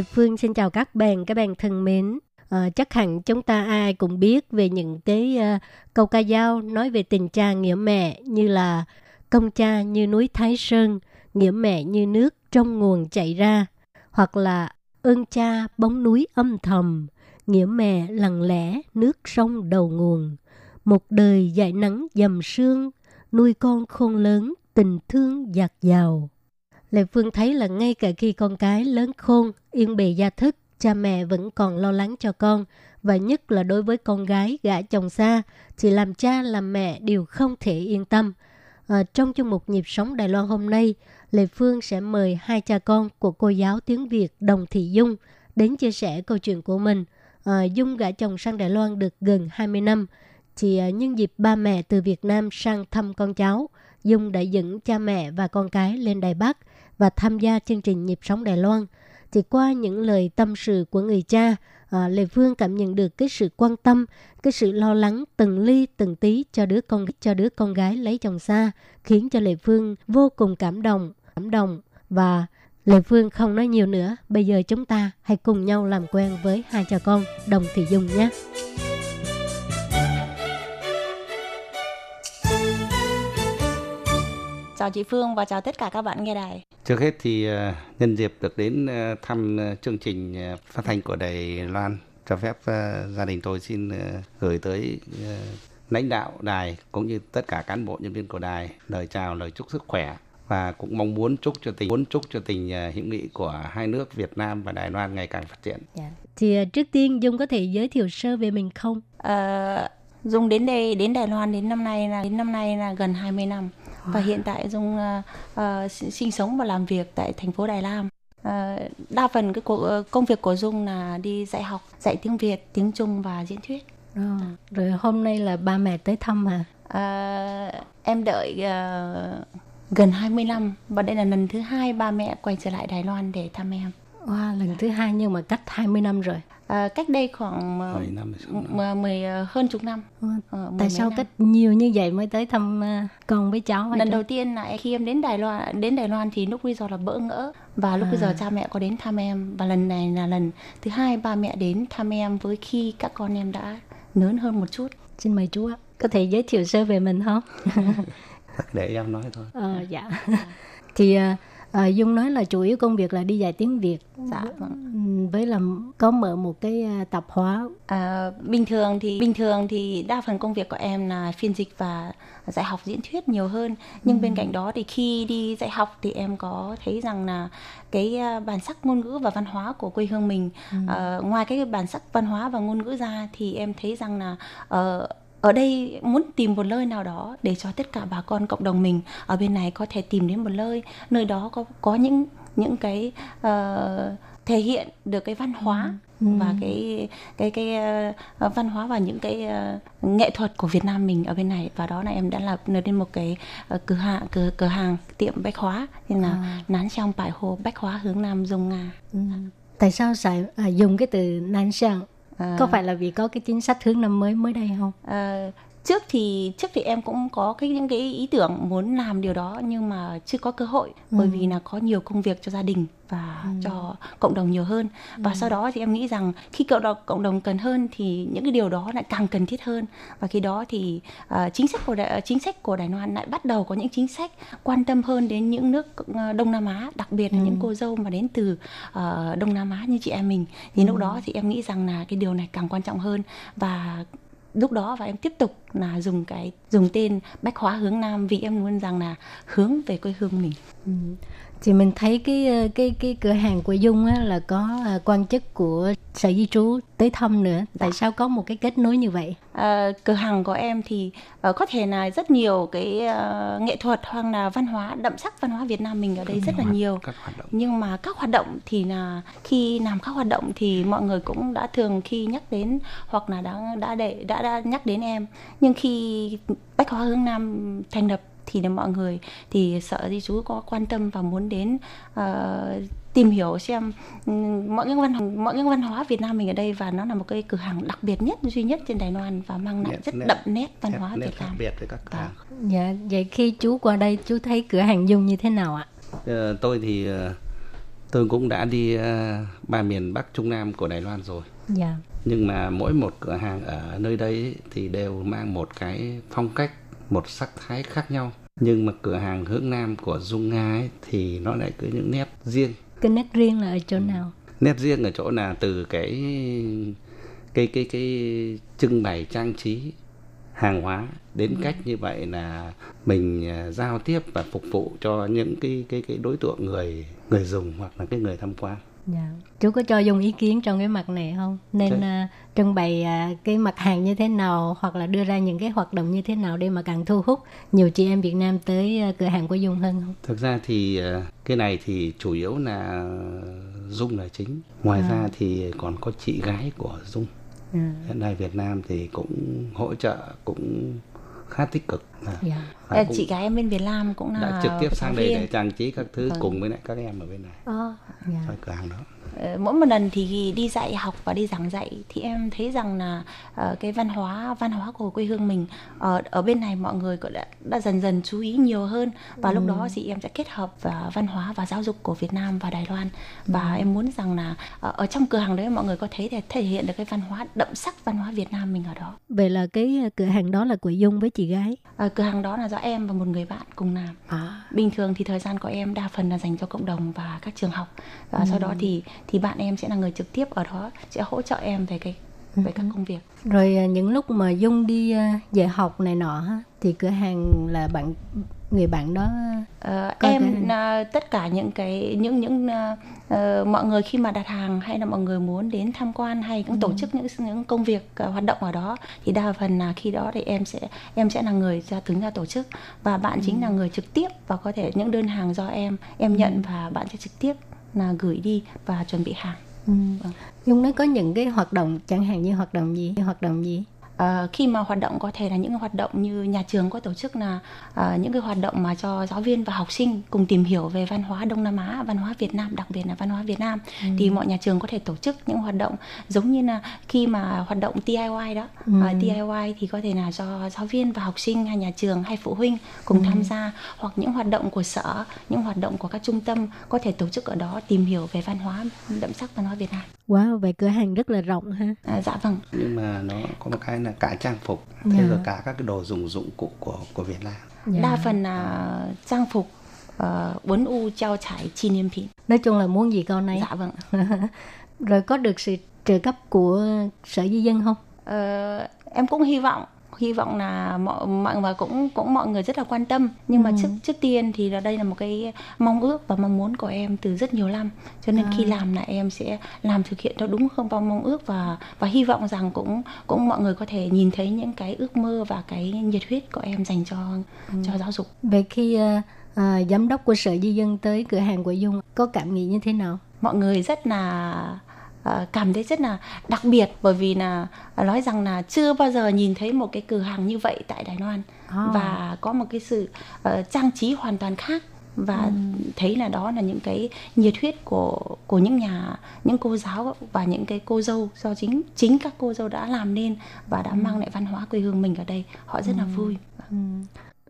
Lê Phương xin chào các bạn, các bạn thân mến. À, chắc hẳn chúng ta ai cũng biết về những cái uh, câu ca dao nói về tình cha nghĩa mẹ như là công cha như núi Thái Sơn, nghĩa mẹ như nước trong nguồn chảy ra, hoặc là ơn cha bóng núi âm thầm, nghĩa mẹ lặng lẽ nước sông đầu nguồn. Một đời dạy nắng dầm sương, nuôi con khôn lớn, tình thương dạt dào. Lệ Phương thấy là ngay cả khi con cái lớn khôn, yên bề gia thức, cha mẹ vẫn còn lo lắng cho con. Và nhất là đối với con gái gả chồng xa, thì làm cha làm mẹ đều không thể yên tâm. À, trong chương mục Nhịp sống Đài Loan hôm nay, Lệ Phương sẽ mời hai cha con của cô giáo tiếng Việt Đồng Thị Dung đến chia sẻ câu chuyện của mình. À, Dung gả chồng sang Đài Loan được gần 20 năm. Thì à, nhân dịp ba mẹ từ Việt Nam sang thăm con cháu, Dung đã dẫn cha mẹ và con cái lên Đài Bắc và tham gia chương trình Nhịp sống Đài Loan. Thì qua những lời tâm sự của người cha, à, Lê Phương cảm nhận được cái sự quan tâm, cái sự lo lắng từng ly từng tí cho đứa con cho đứa con gái lấy chồng xa, khiến cho Lê Phương vô cùng cảm động, cảm động và Lê Phương không nói nhiều nữa. Bây giờ chúng ta hãy cùng nhau làm quen với hai cha con Đồng Thị Dung nhé. Chào chị Phương và chào tất cả các bạn nghe đài. Trước hết thì ờ, nhân dịp được đến ờ, thăm ờ, chương trình phát thanh của Đài Loan cho phép gia đình tôi xin gửi tới lãnh đạo đài cũng như tất cả cán bộ nhân viên của đài lời chào lời chúc sức khỏe và cũng mong muốn chúc cho tình muốn chúc cho tình hữu nghị của hai nước Việt Nam và Đài Loan ngày càng phát triển. Thì à, trước tiên Dung có thể giới thiệu sơ về mình không? Ờ, Dung đến đây đến Đài Loan đến năm nay là đến năm nay là gần 20 năm và hiện tại Dung ờ, ờ, sinh sống và làm việc tại thành phố Đài Loan. Ờ, đa phần cái cuộc, công việc của Dung là đi dạy học, dạy tiếng Việt, tiếng Trung và diễn thuyết. Ờ, rồi hôm nay là ba mẹ tới thăm hả? Ờ, em đợi ờ, gần 20 năm và đây là lần thứ hai ba mẹ quay trở lại Đài Loan để thăm em. Wow, lần thứ hai nhưng mà cách 20 năm rồi. Ờ, cách đây khoảng ờ, 10 năm, 16 năm. mười- mười ờ, hơn chục năm. Ờ, Ờ, mười Tại sao năm. cách nhiều như vậy mới tới thăm à, con với cháu? lần đầu tiên là khi em đến Đài Loan đến Đài Loan thì lúc bây giờ là bỡ ngỡ và lúc bây giờ À. cha mẹ có đến thăm em và lần này là lần thứ hai ba mẹ đến thăm em với khi các con em đã lớn hơn một chút Xin mời chú ạ. Có thể giới thiệu sơ về mình không? Để em nói thôi. Ờ, dạ. Thì à, Dung nói là chủ yếu công việc là đi dạy tiếng Việt. dạ vâng Ừm, Với là có mở một cái à, tạp hóa. À, bình thường thì bình thường thì đa phần công việc của em là phiên dịch và dạy học diễn thuyết nhiều hơn nhưng bên cạnh đó thì khi đi dạy học thì em có thấy rằng là cái à, bản sắc ngôn ngữ và văn hóa của quê hương mình à, ngoài cái bản sắc văn hóa và ngôn ngữ ra thì em thấy rằng là ờ, ở đây muốn tìm một nơi nào đó để cho tất cả bà con cộng đồng mình ở bên này có thể tìm đến một nơi nơi đó có có những những cái ờ, thể hiện được cái văn hóa ừ. và cái cái cái uh, văn hóa và những cái uh, nghệ thuật của Việt Nam mình ở bên này và đó là em đã lập nên một cái uh, cửa hàng cửa cửa hàng tiệm bách hóa nên là à. nán trong bài hồ bách hóa hướng Nam dùng Nga. Ừ. Tại sao phải à, dùng cái từ nán sang? À. Có phải là vì có cái chính sách hướng năm mới mới đây không? À, trước thì trước thì em cũng có cái những cái ý tưởng muốn làm điều đó nhưng mà chưa có cơ hội ừ. bởi vì là có nhiều công việc cho gia đình và ừ. cho cộng đồng nhiều hơn và ừ. sau đó thì em nghĩ rằng khi cộng đồng cộng đồng cần hơn thì những cái điều đó lại càng cần thiết hơn và khi đó thì uh, chính sách của đại, chính sách của Đài Loan lại bắt đầu có những chính sách quan tâm hơn đến những nước ờ, Đông Nam Á đặc biệt là ừ. những cô dâu mà đến từ uh, Đông Nam Á như chị em mình thì ừ. lúc đó thì em nghĩ rằng là cái điều này càng quan trọng hơn và lúc đó và em tiếp tục là dùng cái, dùng tên bách hóa hướng nam vì em muốn rằng là hướng về quê hương mình. Ừ thì mình thấy cái ờ, cái cái cửa hàng của Dung á, là có ờ, quan chức của sở di trú tới thăm nữa. Tại sao có một cái kết nối như vậy? À, cửa hàng của em thì uh, có thể là rất nhiều cái uh, nghệ thuật hoặc là văn hóa đậm sắc văn hóa Việt Nam mình ở đây rất là nhiều. Các hoạt động. Nhưng mà các hoạt động thì là khi làm các hoạt động thì mọi người cũng đã thường khi nhắc đến hoặc là đã đã để đã, đã nhắc đến em. Nhưng khi Bách Hóa Hướng Nam thành lập thì là mọi người thì sợ di chú có quan tâm và muốn đến uh, tìm hiểu xem um, mọi những văn mọi những văn hóa Việt Nam mình ở đây và nó là một cái cửa hàng đặc biệt nhất duy nhất trên Đài Loan và mang lại rất nét, đậm nét văn nét, hóa nét Việt Nam. biệt với các cửa hàng. Dạ, vậy khi chú qua đây chú thấy cửa hàng Dung như thế nào ạ? Uh, tôi thì uh, tôi cũng đã đi ba miền Bắc Trung Nam của Đài Loan rồi. Dạ. Nhưng mà mỗi một cửa hàng ở nơi đây thì đều mang một cái phong cách một sắc thái khác nhau nhưng mà cửa hàng hướng nam của dung nga ấy, thì nó lại có những nét riêng. Cái nét riêng là ở chỗ nào? Nét riêng ở chỗ là từ cái cái cái cái trưng bày trang trí hàng hóa đến ừ. cách như vậy là mình à, giao tiếp và phục vụ cho những cái cái cái đối tượng người người dùng hoặc là cái người tham quan Dạ. Chú có cho dùng ý kiến trong cái mặt này không? Nên uh, trưng bày uh, cái mặt hàng như thế nào hoặc là đưa ra những cái hoạt động như thế nào để mà càng thu hút nhiều chị em Việt Nam tới uh, cửa hàng của Dung hơn không? Thực ra thì uh, cái này thì chủ yếu là Dung là chính. Ngoài à. ra thì còn có chị gái của Dung. À. Hiện nay Việt Nam thì cũng hỗ trợ cũng khá tích cực. À. Yeah. Dạ. Cũng chị gái em bên Việt Nam cũng là đã trực tiếp sang đây để trang trí các thứ vâng. cùng với lại các em ở bên này. À, yeah. Ở cửa hàng đó. Ờ, mỗi một lần thì đi dạy học và đi giảng dạy thì em thấy rằng là uh, cái văn hóa văn hóa của quê hương mình ở ở bên này mọi người cũng đã, đã dần dần chú ý nhiều hơn và ừ. lúc đó thì em sẽ kết hợp và văn hóa và giáo dục của Việt Nam và Đài Loan và ừ. em muốn rằng là uh, ở trong cửa hàng đấy mọi người có thấy thể, thể hiện được cái văn hóa đậm sắc văn hóa Việt Nam mình ở đó. Vậy là cái cửa hàng đó là của Dung với chị gái? Uh, cửa hàng đó là do em và một người bạn cùng làm. À. Bình thường thì thời gian của em đa phần là dành cho cộng đồng và các trường học và ừ. sau đó thì thì bạn em sẽ là người trực tiếp ở đó sẽ hỗ trợ em về cái về các ừ. công việc rồi à, những lúc mà dung đi à, dạy học này nọ thì cửa hàng là bạn người bạn đó uh, em cái... tất cả những cái những những uh, mọi người khi mà đặt hàng hay là mọi người muốn đến tham quan hay cũng ừ. tổ chức những những công việc uh, hoạt động ở đó thì đa phần là khi đó thì em sẽ em sẽ là người ra đứng ra tổ chức và bạn ừ. chính là người trực tiếp và có thể những đơn hàng do em em nhận ừ. và bạn sẽ trực tiếp là gửi đi và chuẩn bị hàng. Ừ. Vâng. Dung nói có những cái hoạt động chẳng hạn như hoạt động gì, hoạt động gì? À, khi mà hoạt động có thể là những hoạt động như nhà trường có tổ chức là à, những cái hoạt động mà cho giáo viên và học sinh cùng tìm hiểu về văn hóa Đông Nam Á, văn hóa Việt Nam, đặc biệt là văn hóa Việt Nam ừ. thì mọi nhà trường có thể tổ chức những hoạt động giống như là khi mà hoạt động DIY đó, ừ. à, DIY thì có thể là cho giáo viên và học sinh hay nhà trường hay phụ huynh cùng ừ. tham gia hoặc những hoạt động của sở, những hoạt động của các trung tâm có thể tổ chức ở đó tìm hiểu về văn hóa đậm sắc văn hóa Việt Nam. Wow, vậy cửa hàng rất là rộng ha. À, dạ vâng. Nhưng mà nó có một cái là cả trang phục, yeah. thế dạ. rồi cả các cái đồ dùng dụng cụ của của Việt Nam. Yeah. Dạ. Đa phần là trang phục uh, u trao trải chi niên 品. Nói chung là muốn gì con này. Dạ vâng. rồi có được sự trợ cấp của sở di dân không? Uh, em cũng hy vọng hy vọng là mọi mọi và cũng cũng mọi người rất là quan tâm nhưng mà ừ. trước trước tiên thì là đây là một cái mong ước và mong muốn của em từ rất nhiều năm cho nên à. khi làm là em sẽ làm thực hiện theo đúng không bao mong ước và và hy vọng rằng cũng cũng mọi người có thể nhìn thấy những cái ước mơ và cái nhiệt huyết của em dành cho ừ. cho giáo dục về khi uh, uh, giám đốc của sở di dân tới cửa hàng của dung có cảm nghĩ như thế nào mọi người rất là cảm thấy rất là đặc biệt bởi vì là nói rằng là chưa bao giờ nhìn thấy một cái cửa hàng như vậy tại Đài Loan. À. và có một cái sự ờ, trang trí hoàn toàn khác. Và thấy là đó là những cái nhiệt huyết của của những nhà những cô giáo và những cái cô dâu do chính chính các cô dâu đã làm nên và đã mang lại văn hóa quê hương mình ở đây. Họ rất là vui. Ừ.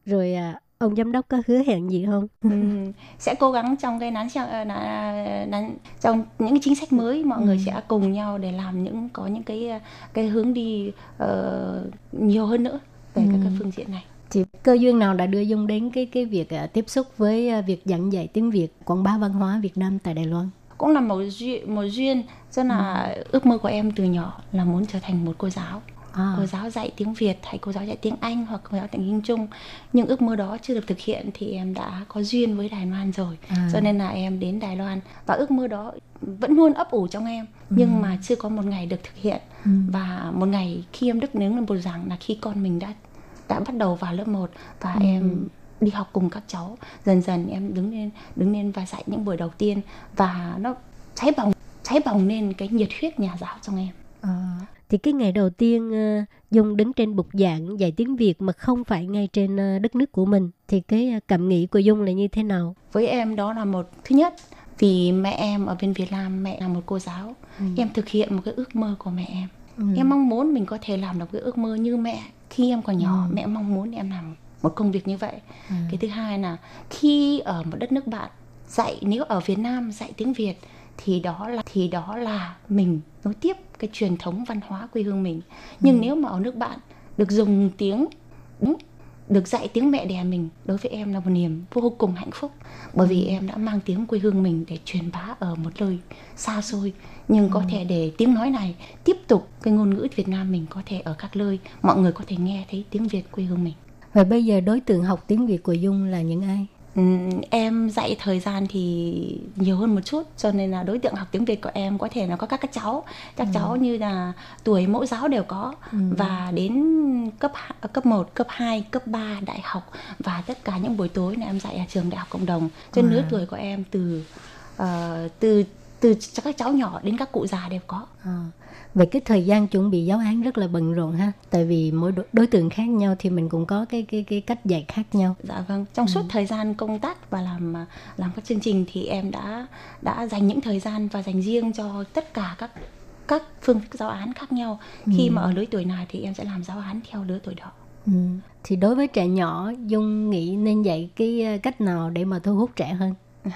Rồi à, ông giám đốc có hứa hẹn gì không? Ừm, sẽ cố gắng trong cái nán trong, nán, nán, trong những cái chính sách mới mọi người sẽ cùng nhau để làm những có những cái cái hướng đi ờ, nhiều hơn nữa về các cái phương diện này. Chị cơ duyên nào đã đưa Dung đến cái cái việc à, tiếp xúc với à, việc giảng dạy tiếng Việt, quảng bá văn hóa Việt Nam tại Đài Loan? cũng là một duyên một duyên cho là ước mơ của em từ nhỏ là muốn trở thành một cô giáo À. cô giáo dạy tiếng Việt hay cô giáo dạy tiếng Anh hoặc cô giáo dạy tiếng Trung. Nhưng ước mơ đó chưa được thực hiện thì em đã có duyên với Đài Loan rồi. À. cho nên là em đến Đài Loan và ước mơ đó vẫn luôn ấp ủ trong em nhưng mà chưa có một ngày được thực hiện. Và một ngày khi em đức đứng lên bục giảng là khi con mình đã đã bắt đầu vào lớp 1 và em đi học cùng các cháu. Dần dần em đứng lên đứng lên và dạy những buổi đầu tiên và nó cháy bỏng cháy bỏng lên cái nhiệt huyết nhà giáo trong em. À. Thì cái ngày đầu tiên à, Dung đứng trên bục giảng dạy tiếng Việt mà không phải ngay trên à, đất nước của mình thì cái à, cảm nghĩ của Dung là như thế nào? với em đó là một thứ nhất vì mẹ em ở bên Việt Nam mẹ là một cô giáo em thực hiện một cái ước mơ của mẹ em. Em mong muốn mình có thể làm được cái ước mơ như mẹ khi em còn nhỏ mẹ mong muốn em làm một công việc như vậy. Cái thứ hai là khi ở một đất nước bạn dạy nếu ở Việt Nam dạy tiếng Việt thì đó là thì đó là mình nối tiếp cái truyền thống văn hóa quê hương mình. Nhưng nếu mà ở nước bạn được dùng tiếng đúng được dạy tiếng mẹ đẻ mình đối với em là một niềm vô cùng hạnh phúc. Bởi vì em đã mang tiếng quê hương mình để truyền bá ở một nơi xa xôi. Nhưng có thể để tiếng nói này tiếp tục cái ngôn ngữ Việt Nam mình có thể ở các nơi mọi người có thể nghe thấy tiếng Việt quê hương mình. Và bây giờ đối tượng học tiếng Việt của Dung là những ai? Em dạy thời gian thì nhiều hơn một chút cho nên là đối tượng học tiếng Việt của em có thể là có các các cháu. Các cháu như là tuổi mẫu giáo đều có. Và đến cấp hạ- cấp 1, cấp 2, cấp 3 đại học và tất cả những buổi tối là em dạy ở trường đại học cộng đồng. Cho nên lứa tuổi của em từ ờ, từ từ các cháu nhỏ đến các cụ già đều có. À. Về cái thời gian chuẩn bị giáo án rất là bận rộn ha. Tại vì mỗi đối, tượng khác nhau thì mình cũng có cái cái cái cách dạy khác nhau. Dạ vâng, trong suốt thời gian công tác và làm làm các chương trình thì em đã đã dành những thời gian và dành riêng cho tất cả các các phương thức giáo án khác nhau. Khi mà ở lứa tuổi nào thì em sẽ làm giáo án theo lứa tuổi đó. Ừ. Thì đối với trẻ nhỏ, Dung nghĩ nên dạy cái ờ, cách nào để mà thu hút trẻ hơn?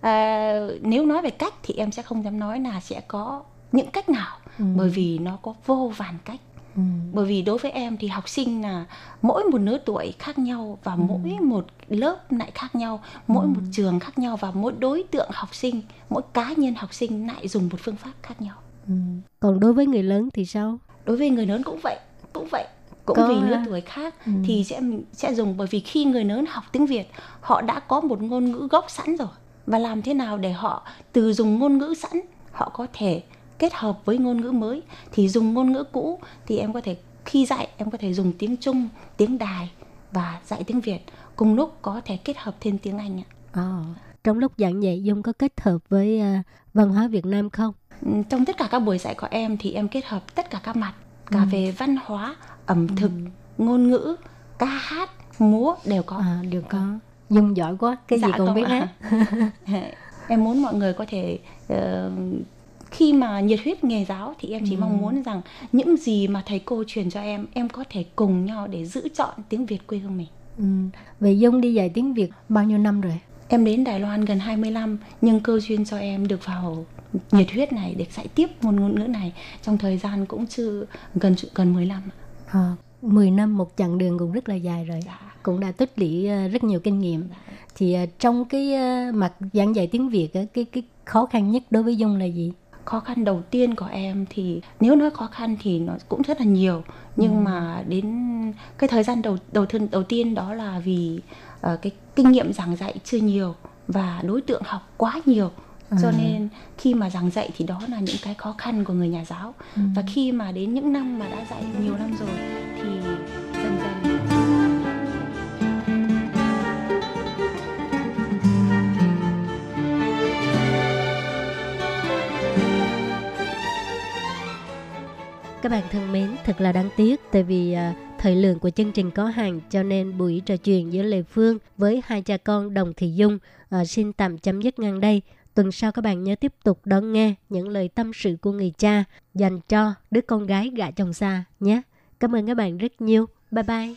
À, nếu nói về cách thì em sẽ không dám nói là sẽ có những cách nào bởi vì nó có vô vàn cách. Ừ. Bởi vì đối với em thì học sinh là mỗi một lứa tuổi khác nhau và mỗi một lớp lại khác nhau, mỗi một trường khác nhau và mỗi đối tượng học sinh, mỗi cá nhân học sinh lại dùng một phương pháp khác nhau. Ừ. Còn đối với người lớn thì sao? đối với người lớn cũng vậy cũng vậy cũng Có vì lứa tuổi khác thì sẽ sẽ dùng bởi vì khi người lớn học tiếng Việt họ đã có một ngôn ngữ gốc sẵn rồi và làm thế nào để họ từ dùng ngôn ngữ sẵn họ có thể kết hợp với ngôn ngữ mới thì dùng ngôn ngữ cũ thì em có thể khi dạy em có thể dùng tiếng Trung tiếng Đài và dạy tiếng Việt cùng lúc có thể kết hợp thêm tiếng Anh ạ Ờ. Trong lúc giảng dạy Dung có kết hợp với ờ, văn hóa Việt Nam không? Ừ, trong tất cả các buổi dạy của em thì em kết hợp tất cả các mặt cả về văn hóa ẩm thực ngôn ngữ ca hát múa đều có À, đều có. Dung giỏi quá, cái gì Dạ, cũng con biết hết. em muốn mọi người có thể ờ, khi mà nhiệt huyết nghề giáo thì em chỉ mong muốn rằng những gì mà thầy cô truyền cho em em có thể cùng nhau để giữ chọn tiếng Việt quê hương mình Ừ. Vậy Dung đi dạy tiếng Việt bao nhiêu năm rồi? Em đến Đài Loan gần 20 năm nhưng cơ duyên cho em được vào nhiệt huyết này để dạy tiếp môn ngôn ngữ này trong thời gian cũng chưa gần gần 10 năm. À, 10 năm một chặng đường cũng rất là dài rồi. Dạ. Cũng đã tích lũy ờ, rất nhiều kinh nghiệm. Thì ờ, trong cái ờ, mặt giảng dạy tiếng Việt cái cái khó khăn nhất đối với Dung là gì? Khó khăn đầu tiên của em thì nếu nói khó khăn thì nó cũng rất là nhiều. Nhưng mà đến cái thời gian đầu đầu tiên đầu tiên đó là vì ờ, cái kinh nghiệm giảng dạy chưa nhiều và đối tượng học quá nhiều. Cho nên khi mà giảng dạy thì đó là những cái khó khăn của người nhà giáo. Và khi mà đến những năm mà đã dạy nhiều năm rồi thì Các bạn thân mến, thật là đáng tiếc tại vì uh, thời lượng của chương trình có hạn cho nên buổi trò chuyện giữa Lê Phương với hai cha con Đồng Thị Dung uh, xin tạm chấm dứt ngang đây. Tuần sau các bạn nhớ tiếp tục đón nghe những lời tâm sự của người cha dành cho đứa con gái gả chồng xa nhé. Cảm ơn các bạn rất nhiều. Bye bye.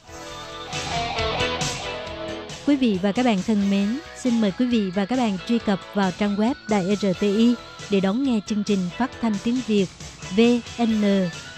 Quý vị và các bạn thân mến, xin mời quý vị và các bạn truy cập vào trang web Đài RTI để đón nghe chương trình phát thanh tiếng Việt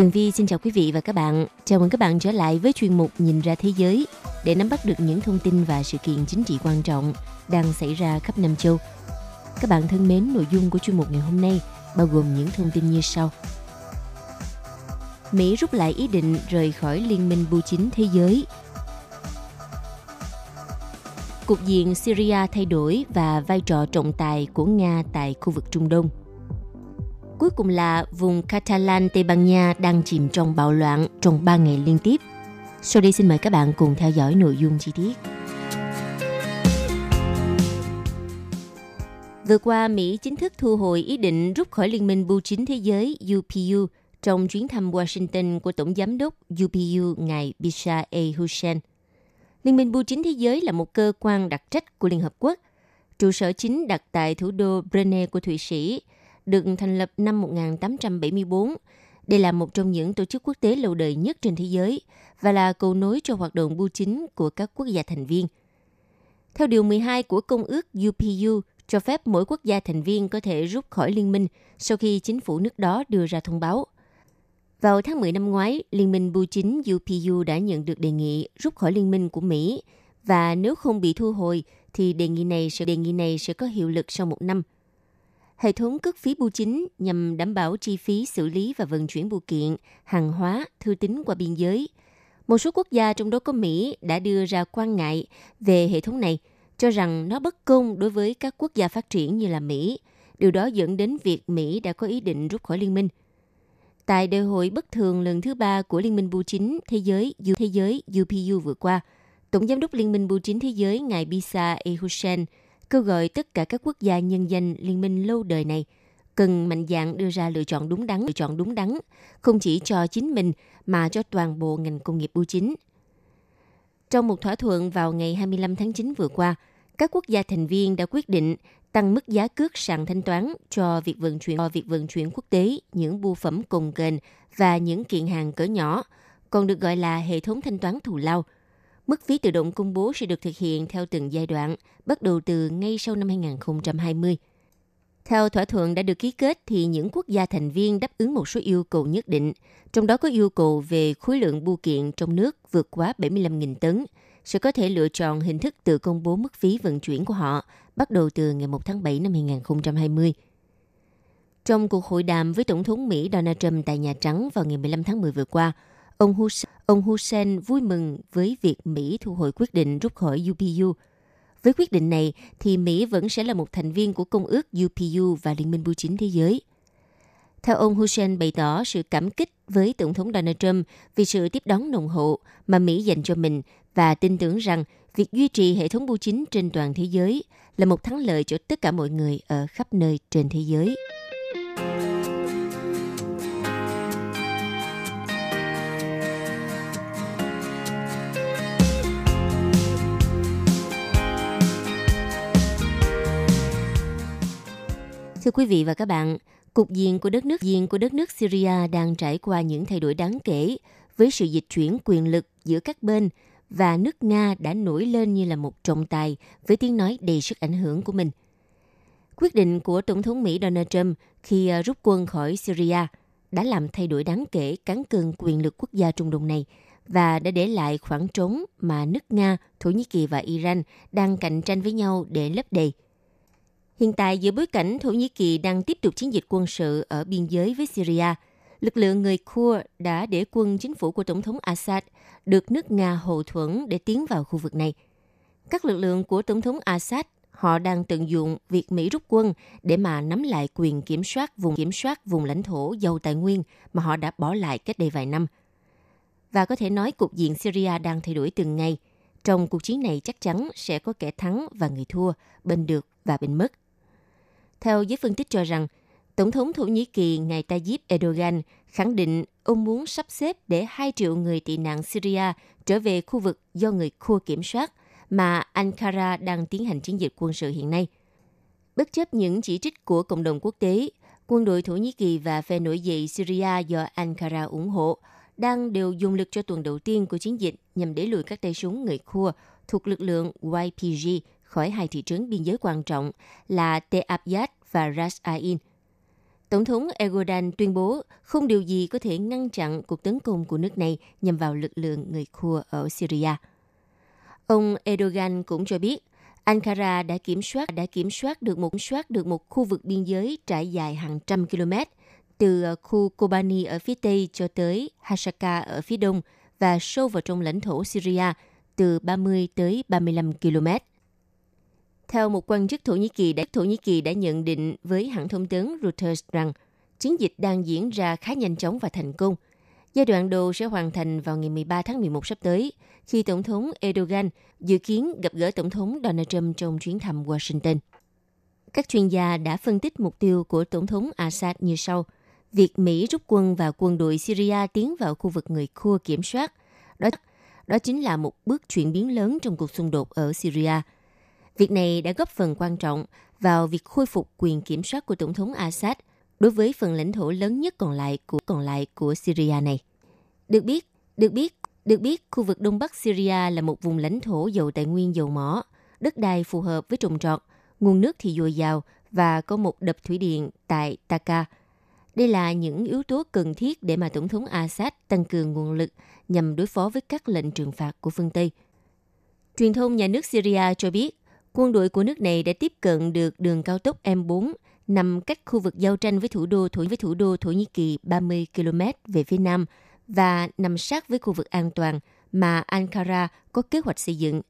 Tường Vi xin chào quý vị và các bạn. Chào mừng các bạn trở lại với chuyên mục Nhìn ra thế giới để nắm bắt được những thông tin và sự kiện chính trị quan trọng đang xảy ra khắp Nam châu. Các bạn thân mến, nội dung của chuyên mục ngày hôm nay bao gồm những thông tin như sau. Mỹ rút lại ý định rời khỏi Liên minh bưu chính thế giới. Cục diện Syria thay đổi và vai trò trọng tài của Nga tại khu vực Trung Đông – Cuối cùng là vùng Catalan Tây Ban Nha đang chìm trong bạo loạn trong 3 ngày liên tiếp. Sau đây xin mời các bạn cùng theo dõi nội dung chi tiết. Vừa qua, Mỹ chính thức thu hồi ý định rút khỏi Liên minh Bưu chính Thế giới UPU trong chuyến thăm Washington của Tổng Giám đốc UPU ngài Bisha A. Hussein. Liên minh Bưu chính Thế giới là một cơ quan đặc trách của Liên Hợp Quốc. Trụ sở chính đặt tại thủ đô Brunei của Thụy Sĩ – được thành lập năm 1874. Đây là một trong những tổ chức quốc tế lâu đời nhất trên thế giới và là cầu nối cho hoạt động bưu chính của các quốc gia thành viên. Theo Điều 12 của Công ước UPU, cho phép mỗi quốc gia thành viên có thể rút khỏi liên minh sau khi chính phủ nước đó đưa ra thông báo. Vào tháng 10 năm ngoái, Liên minh Bưu chính UPU đã nhận được đề nghị rút khỏi liên minh của Mỹ và nếu không bị thu hồi thì đề nghị này sẽ đề nghị này sẽ có hiệu lực sau một năm – Hệ thống cước phí bưu chính nhằm đảm bảo chi phí xử lý và vận chuyển bưu kiện, hàng hóa, thư tín qua biên giới. Một số quốc gia trong đó có Mỹ đã đưa ra quan ngại về hệ thống này, cho rằng nó bất công đối với các quốc gia phát triển như là Mỹ. Điều đó dẫn đến việc Mỹ đã có ý định rút khỏi liên minh. Tại đại hội bất thường lần thứ ba của Liên minh Bưu chính Thế giới Thế giới UPU vừa qua, Tổng giám đốc Liên minh Bưu chính Thế giới ngài Bisa E. Kêu gọi tất cả các quốc gia nhân dân liên minh lâu đời này cần mạnh dạn đưa ra lựa chọn đúng đắn, lựa chọn đúng đắn, không chỉ cho chính mình mà cho toàn bộ ngành công nghiệp bưu chính. Trong một thỏa thuận vào ngày 25 tháng 9 vừa qua, các quốc gia thành viên đã quyết định tăng mức giá cước sàn thanh toán cho việc vận chuyển cho việc vận chuyển quốc tế những bưu phẩm cồng kềnh và những kiện hàng cỡ nhỏ, còn được gọi là hệ thống thanh toán thù lao – Mức phí tự động công bố sẽ được thực hiện theo từng giai đoạn, bắt đầu từ ngay sau năm 2020. Theo thỏa thuận đã được ký kết thì những quốc gia thành viên đáp ứng một số yêu cầu nhất định, trong đó có yêu cầu về khối lượng bưu kiện trong nước vượt quá 75.000 tấn, sẽ có thể lựa chọn hình thức tự công bố mức phí vận chuyển của họ bắt đầu từ ngày 1 tháng 7 năm 2020. Trong cuộc hội đàm với Tổng thống Mỹ Donald Trump tại Nhà Trắng vào ngày 15 tháng 10 vừa qua, Ông Hussein, ông Hussein vui mừng với việc Mỹ thu hồi quyết định rút khỏi UPU. Với quyết định này, thì Mỹ vẫn sẽ là một thành viên của Công ước UPU và Liên minh Bưu chính Thế giới. Theo ông Hussein bày tỏ sự cảm kích với Tổng thống Donald Trump vì sự tiếp đón nồng hậu mà Mỹ dành cho mình và tin tưởng rằng việc duy trì hệ thống bưu chính trên toàn thế giới là một thắng lợi cho tất cả mọi người ở khắp nơi trên thế giới. Thưa quý vị và các bạn, cục diện của đất nước diện của đất nước Syria đang trải qua những thay đổi đáng kể với sự dịch chuyển quyền lực giữa các bên và nước Nga đã nổi lên như là một trọng tài với tiếng nói đầy sức ảnh hưởng của mình. Quyết định của Tổng thống Mỹ Donald Trump khi à, rút quân khỏi Syria đã làm thay đổi đáng kể cán cân quyền lực quốc gia Trung Đông này và đã để lại khoảng trống mà nước Nga, Thổ Nhĩ Kỳ và Iran đang cạnh tranh với nhau để lấp đầy. Hiện tại giữa bối cảnh Thổ Nhĩ Kỳ đang tiếp tục chiến dịch quân sự ở biên giới với Syria, lực lượng người Kurd đã để quân chính phủ của Tổng thống Assad được nước Nga hậu thuẫn để tiến vào khu vực này. Các lực lượng của Tổng thống Assad họ đang tận dụng việc Mỹ rút quân để mà nắm lại quyền kiểm soát vùng kiểm soát vùng lãnh thổ giàu tài nguyên mà họ đã bỏ lại cách đây vài năm. Và có thể nói cục diện Syria đang thay đổi từng ngày. Trong cuộc chiến này chắc chắn sẽ có kẻ thắng và người thua, bên được và bên mất. Theo giới phân tích cho rằng, Tổng thống Thổ Nhĩ Kỳ ngài Tayyip Erdogan khẳng định ông muốn sắp xếp để 2 triệu người tị nạn Syria trở về khu vực do người Kurd kiểm soát mà Ankara đang tiến hành chiến dịch quân sự hiện nay. Bất chấp những chỉ trích của cộng đồng quốc tế, quân đội Thổ Nhĩ Kỳ và phe nổi dậy Syria do Ankara ủng hộ đang đều dùng lực cho tuần đầu tiên của chiến dịch nhằm đẩy lùi các tay súng người Kurd thuộc lực lượng YPG khỏi hai thị trấn biên giới quan trọng là Te Abyad và Ras Ain. Tổng thống Erdogan tuyên bố không điều gì có thể ngăn chặn cuộc tấn công của nước này nhằm vào lực lượng người Kurd ở Syria. Ông Erdogan cũng cho biết, Ankara đã kiểm soát, đã kiểm soát được một soát được một khu vực biên giới trải dài hàng trăm km, từ khu Kobani ở phía tây cho tới Hasaka ở phía đông và sâu vào trong lãnh thổ Syria, từ 30 tới 35 km. Theo một quan chức Thổ Nhĩ Kỳ, đã Thổ Nhĩ Kỳ đã nhận định với hãng thông tấn Reuters rằng chiến dịch đang diễn ra khá nhanh chóng và thành công. Giai đoạn đầu sẽ hoàn thành vào ngày 13 tháng 11 sắp tới, khi Tổng thống Erdogan dự kiến gặp gỡ Tổng thống Donald Trump trong chuyến thăm Washington. Các chuyên gia đã phân tích mục tiêu của Tổng thống Assad như sau. Việc Mỹ rút quân và quân đội Syria tiến vào khu vực người Kurd kiểm soát, đó, đó chính là một bước chuyển biến lớn trong cuộc xung đột ở Syria – Việc này đã góp phần quan trọng vào việc khôi phục quyền kiểm soát của Tổng thống Assad đối với phần lãnh thổ lớn nhất còn lại của còn lại của Syria này. Được biết, được biết, được biết khu vực Đông Bắc Syria là một vùng lãnh thổ giàu tài nguyên dầu mỏ, đất đai phù hợp với trồng trọt, nguồn nước thì dồi dào và có một đập thủy điện tại Taka. Đây là những yếu tố cần thiết để mà Tổng thống Assad tăng cường nguồn lực nhằm đối phó với các lệnh trừng phạt của phương Tây. Truyền thông nhà nước Syria cho biết, quân đội của nước này đã tiếp cận được đường cao tốc M4 nằm cách khu vực giao tranh với thủ đô Thổ với thủ đô Thổ Nhĩ Kỳ 30 km về phía nam và nằm sát với khu vực an toàn mà Ankara có kế hoạch xây dựng.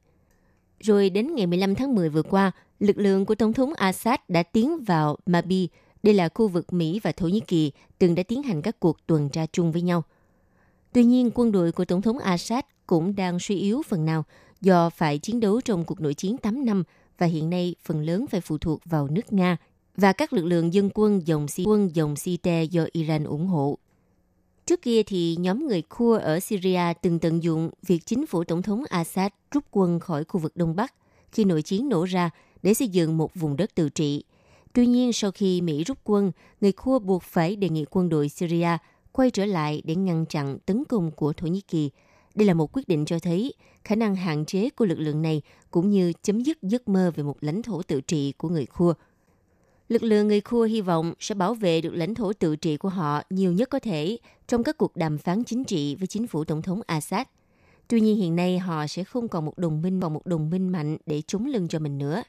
Rồi đến ngày 15 tháng 10 vừa qua, lực lượng của Tổng thống Assad đã tiến vào Mabi. Đây là khu vực Mỹ và Thổ Nhĩ Kỳ từng đã tiến hành các cuộc tuần tra chung với nhau. Tuy nhiên, quân đội của Tổng thống Assad cũng đang suy yếu phần nào do phải chiến đấu trong cuộc nội chiến 8 năm và hiện nay phần lớn phải phụ thuộc vào nước Nga và các lực lượng dân quân dòng si quân dòng Site do Iran ủng hộ. Trước kia thì nhóm người Kurd ở Syria từng tận dụng việc chính phủ Tổng thống Assad rút quân khỏi khu vực Đông Bắc khi nội chiến nổ ra để xây dựng một vùng đất tự trị. Tuy nhiên, sau khi Mỹ rút quân, người Kurd buộc phải đề nghị quân đội Syria quay trở lại để ngăn chặn tấn công của Thổ Nhĩ Kỳ đây là một quyết định cho thấy khả năng hạn chế của lực lượng này cũng như chấm dứt giấc mơ về một lãnh thổ tự trị của người Khua. Lực lượng người Khua hy vọng sẽ bảo vệ được lãnh thổ tự trị của họ nhiều nhất có thể trong các cuộc đàm phán chính trị với chính phủ Tổng thống Assad. Tuy nhiên, hiện nay họ sẽ không còn một đồng minh và một đồng minh mạnh để chống lưng cho mình nữa.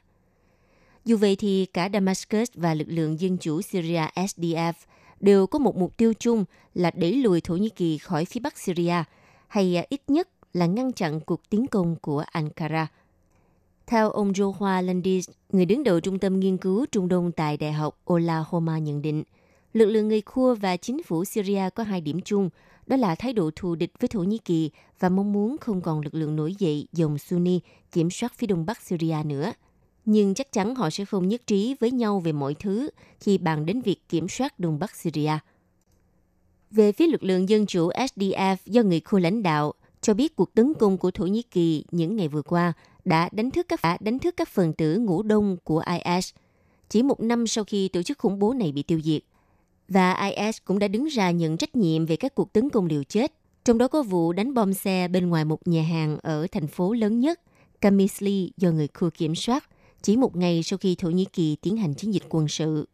Dù vậy thì cả Damascus và lực lượng dân chủ Syria SDF đều có một mục tiêu chung là đẩy lùi Thổ Nhĩ Kỳ khỏi phía bắc Syria – hay à, ít nhất là ngăn chặn cuộc tiến công của Ankara. Theo ông Joshua Landis, người đứng đầu Trung tâm Nghiên cứu Trung Đông tại Đại học Oklahoma nhận định, lực lượng người Kurd và chính phủ Syria có hai điểm chung, đó là thái độ thù địch với Thổ Nhĩ Kỳ và mong muốn không còn lực lượng nổi dậy dòng Sunni kiểm soát phía đông bắc Syria nữa. Nhưng chắc chắn họ sẽ không nhất trí với nhau về mọi thứ khi bàn đến việc kiểm soát đông bắc Syria. Về phía lực lượng dân chủ SDF do người Kurd lãnh đạo, cho biết cuộc tấn công của Thổ Nhĩ Kỳ những ngày vừa qua đã đánh thức các đã đánh thức các phần tử ngũ đông của IS chỉ một năm sau khi tổ chức khủng bố này bị tiêu diệt. Và IS cũng đã đứng ra nhận trách nhiệm về các cuộc tấn công liều chết, trong đó có vụ đánh bom xe bên ngoài một nhà hàng ở thành phố lớn nhất, Kamisli do người Kurd kiểm soát, chỉ một ngày sau khi Thổ Nhĩ Kỳ tiến hành chiến dịch quân sự.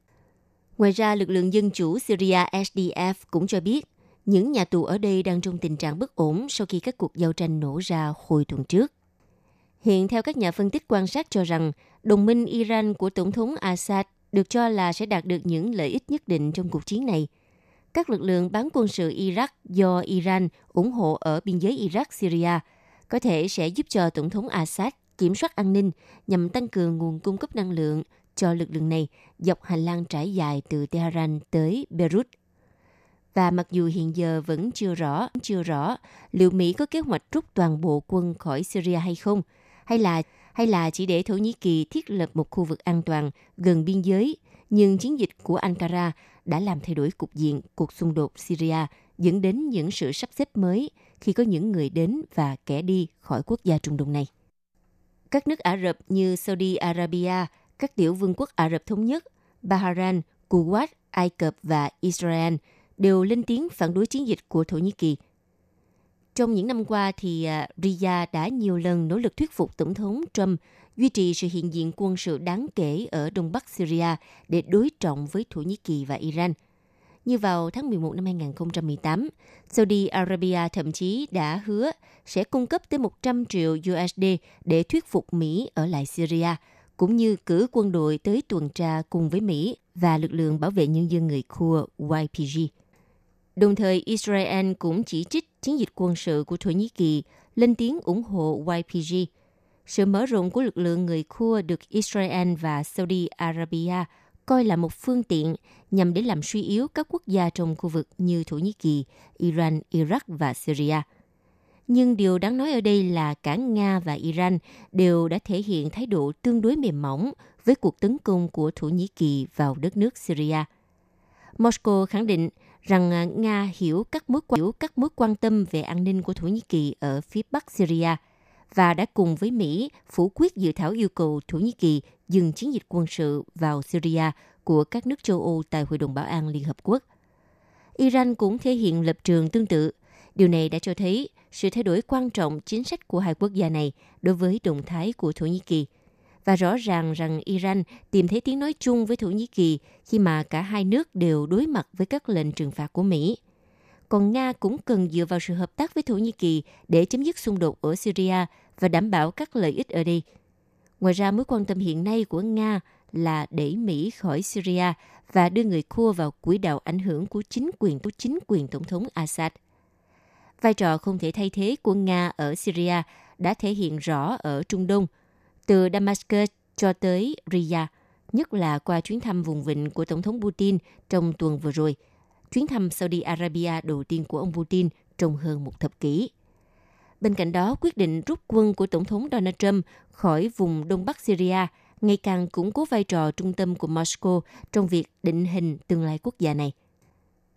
Ngoài ra, lực lượng dân chủ Syria SDF cũng cho biết những nhà tù ở đây đang trong tình trạng bất ổn sau khi các cuộc giao tranh nổ ra hồi tuần trước. Hiện theo các nhà phân tích quan sát cho rằng, đồng minh Iran của Tổng thống Assad được cho là sẽ đạt được những lợi ích nhất định trong cuộc chiến này. Các lực lượng bán quân sự Iraq do Iran ủng hộ ở biên giới Iraq-Syria có thể sẽ giúp cho Tổng thống Assad kiểm soát an ninh nhằm tăng cường nguồn cung cấp năng lượng cho lực lượng này dọc hành lang trải dài từ Tehran tới Beirut. Và mặc dù hiện giờ vẫn chưa rõ, chưa rõ liệu Mỹ có kế hoạch rút toàn bộ quân khỏi Syria hay không, hay là hay là chỉ để Thổ Nhĩ Kỳ thiết lập một khu vực an toàn gần biên giới, nhưng chiến dịch của Ankara đã làm thay đổi cục diện cuộc xung đột Syria, dẫn đến những sự sắp xếp mới khi có những người đến và kẻ đi khỏi quốc gia Trung Đông này. Các nước Ả Rập như Saudi Arabia, các tiểu vương quốc Ả Rập Thống Nhất, Bahrain, Kuwait, Ai Cập và Israel đều lên tiếng phản đối chiến dịch của Thổ Nhĩ Kỳ – trong những năm qua thì à, Riyadh đã nhiều lần nỗ lực thuyết phục Tổng thống Trump duy trì sự hiện diện quân sự đáng kể ở Đông Bắc Syria để đối trọng với Thổ Nhĩ Kỳ và Iran. Như vào tháng 11 năm 2018, Saudi Arabia thậm chí đã hứa sẽ cung cấp tới 100 triệu USD để thuyết phục Mỹ ở lại Syria, cũng như cử quân đội tới tuần tra cùng với Mỹ và lực lượng bảo vệ nhân dân người Kurd YPG. Đồng thời, Israel cũng chỉ trích chiến dịch quân sự của Thổ Nhĩ Kỳ lên tiếng ủng hộ YPG. Sự mở rộng của lực lượng người Kurd được Israel và Saudi Arabia coi là một phương tiện nhằm để làm suy yếu các quốc gia trong khu vực như Thổ Nhĩ Kỳ, Iran, Iraq và Syria. Nhưng điều đáng nói ở đây là cả Nga và Iran đều đã thể hiện thái độ tương đối mềm mỏng với cuộc tấn công của Thổ Nhĩ Kỳ vào đất nước Syria. Moscow khẳng định rằng Nga hiểu các mối hiểu các mối quan tâm về an ninh của Thổ Nhĩ Kỳ ở phía Bắc Syria và đã cùng với Mỹ phủ quyết dự thảo yêu cầu Thổ Nhĩ Kỳ dừng chiến dịch quân sự vào Syria của các nước châu Âu tại Hội đồng Bảo an Liên Hợp Quốc. Iran cũng thể hiện lập trường tương tự. Điều này đã cho thấy sự thay đổi quan trọng chính sách của hai quốc gia này đối với động thái của Thổ Nhĩ Kỳ – và rõ ràng rằng Iran tìm thấy tiếng nói chung với Thổ Nhĩ Kỳ khi mà cả hai nước đều đối mặt với các lệnh trừng phạt của Mỹ. Còn Nga cũng cần dựa vào sự hợp tác với Thổ Nhĩ Kỳ để chấm dứt xung đột ở Syria và đảm bảo các lợi ích ở đây. Ngoài ra, mối quan tâm hiện nay của Nga là đẩy Mỹ khỏi Syria và đưa người Kurd vào quỹ đạo ảnh hưởng của chính quyền của chính quyền Tổng thống Assad. Vai trò không thể thay thế của Nga ở Syria đã thể hiện rõ ở Trung Đông – từ Damascus cho tới Riyadh, nhất là qua chuyến thăm vùng vịnh của Tổng thống Putin trong tuần vừa rồi, chuyến thăm Saudi Arabia đầu tiên của ông Putin trong hơn một thập kỷ. Bên cạnh đó, quyết định rút quân của Tổng thống Donald Trump khỏi vùng Đông Bắc Syria ngày càng củng cố vai trò trung tâm của Moscow trong việc định hình tương lai quốc gia này.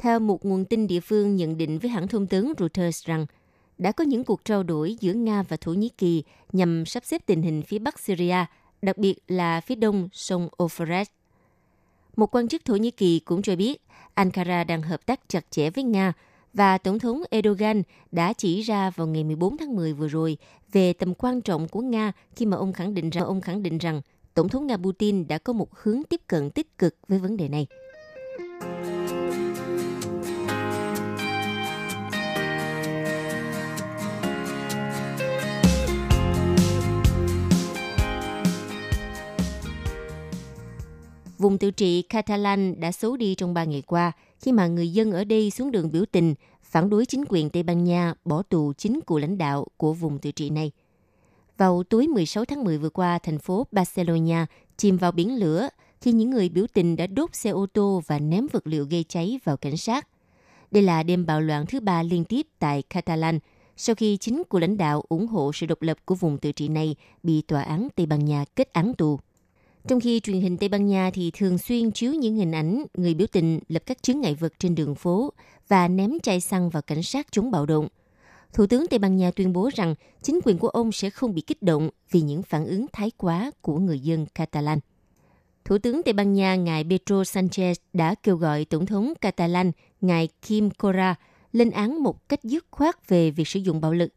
Theo một nguồn tin địa phương nhận định với hãng thông tấn Reuters rằng đã có những cuộc trao đổi giữa Nga và Thổ Nhĩ Kỳ nhằm sắp xếp tình hình phía Bắc Syria, đặc biệt là phía đông sông Euphrates. Một quan chức Thổ Nhĩ Kỳ cũng cho biết Ankara đang hợp tác chặt chẽ với Nga và Tổng thống Erdogan đã chỉ ra vào ngày 14 tháng 10 vừa rồi về tầm quan trọng của Nga khi mà ông khẳng định rằng ông khẳng định rằng Tổng thống Nga Putin đã có một hướng tiếp cận tích cực với vấn đề này. Vùng tự trị Catalan đã xấu đi trong 3 ngày qua khi mà người dân ở đây xuống đường biểu tình phản đối chính quyền Tây Ban Nha bỏ tù chính cựu lãnh đạo của vùng tự trị này. Vào tối 16 tháng 10 vừa qua, thành phố Barcelona chìm vào biển lửa khi những người biểu tình đã đốt xe ô tô và ném vật liệu gây cháy vào cảnh sát. Đây là đêm bạo loạn thứ ba liên tiếp tại Catalan sau khi chính của lãnh đạo ủng hộ sự độc lập của vùng tự trị này bị tòa án Tây Ban Nha kết án tù. Trong khi truyền hình Tây Ban Nha thì thường xuyên chiếu những hình ảnh người biểu tình lập các chướng ngại vật trên đường phố và ném chai xăng vào cảnh sát chống bạo động. Thủ tướng Tây Ban Nha tuyên bố rằng chính quyền của ông sẽ không bị kích động vì những phản ứng thái quá của người dân Catalan. Thủ tướng Tây Ban Nha, ngài Pedro Sanchez đã kêu gọi Tổng thống Catalan, ngài Kim Cora, lên án một cách dứt khoát về việc sử dụng bạo lực.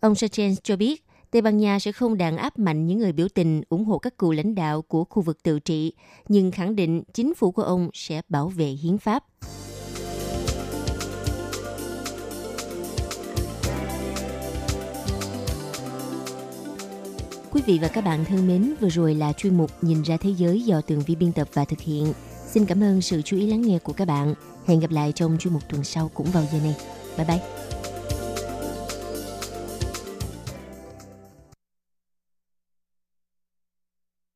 Ông Sanchez cho biết Tây Ban Nha sẽ không đàn áp mạnh những người biểu tình ủng hộ các cựu lãnh đạo của khu vực tự trị, nhưng khẳng định chính phủ của ông sẽ bảo vệ hiến pháp. Quý vị và các bạn thân mến, vừa rồi là chuyên mục Nhìn ra thế giới do Tường Vi biên tập và thực hiện. Xin cảm ơn sự chú ý lắng nghe của các bạn. Hẹn gặp lại trong chuyên mục tuần sau cũng vào giờ này. Bye bye!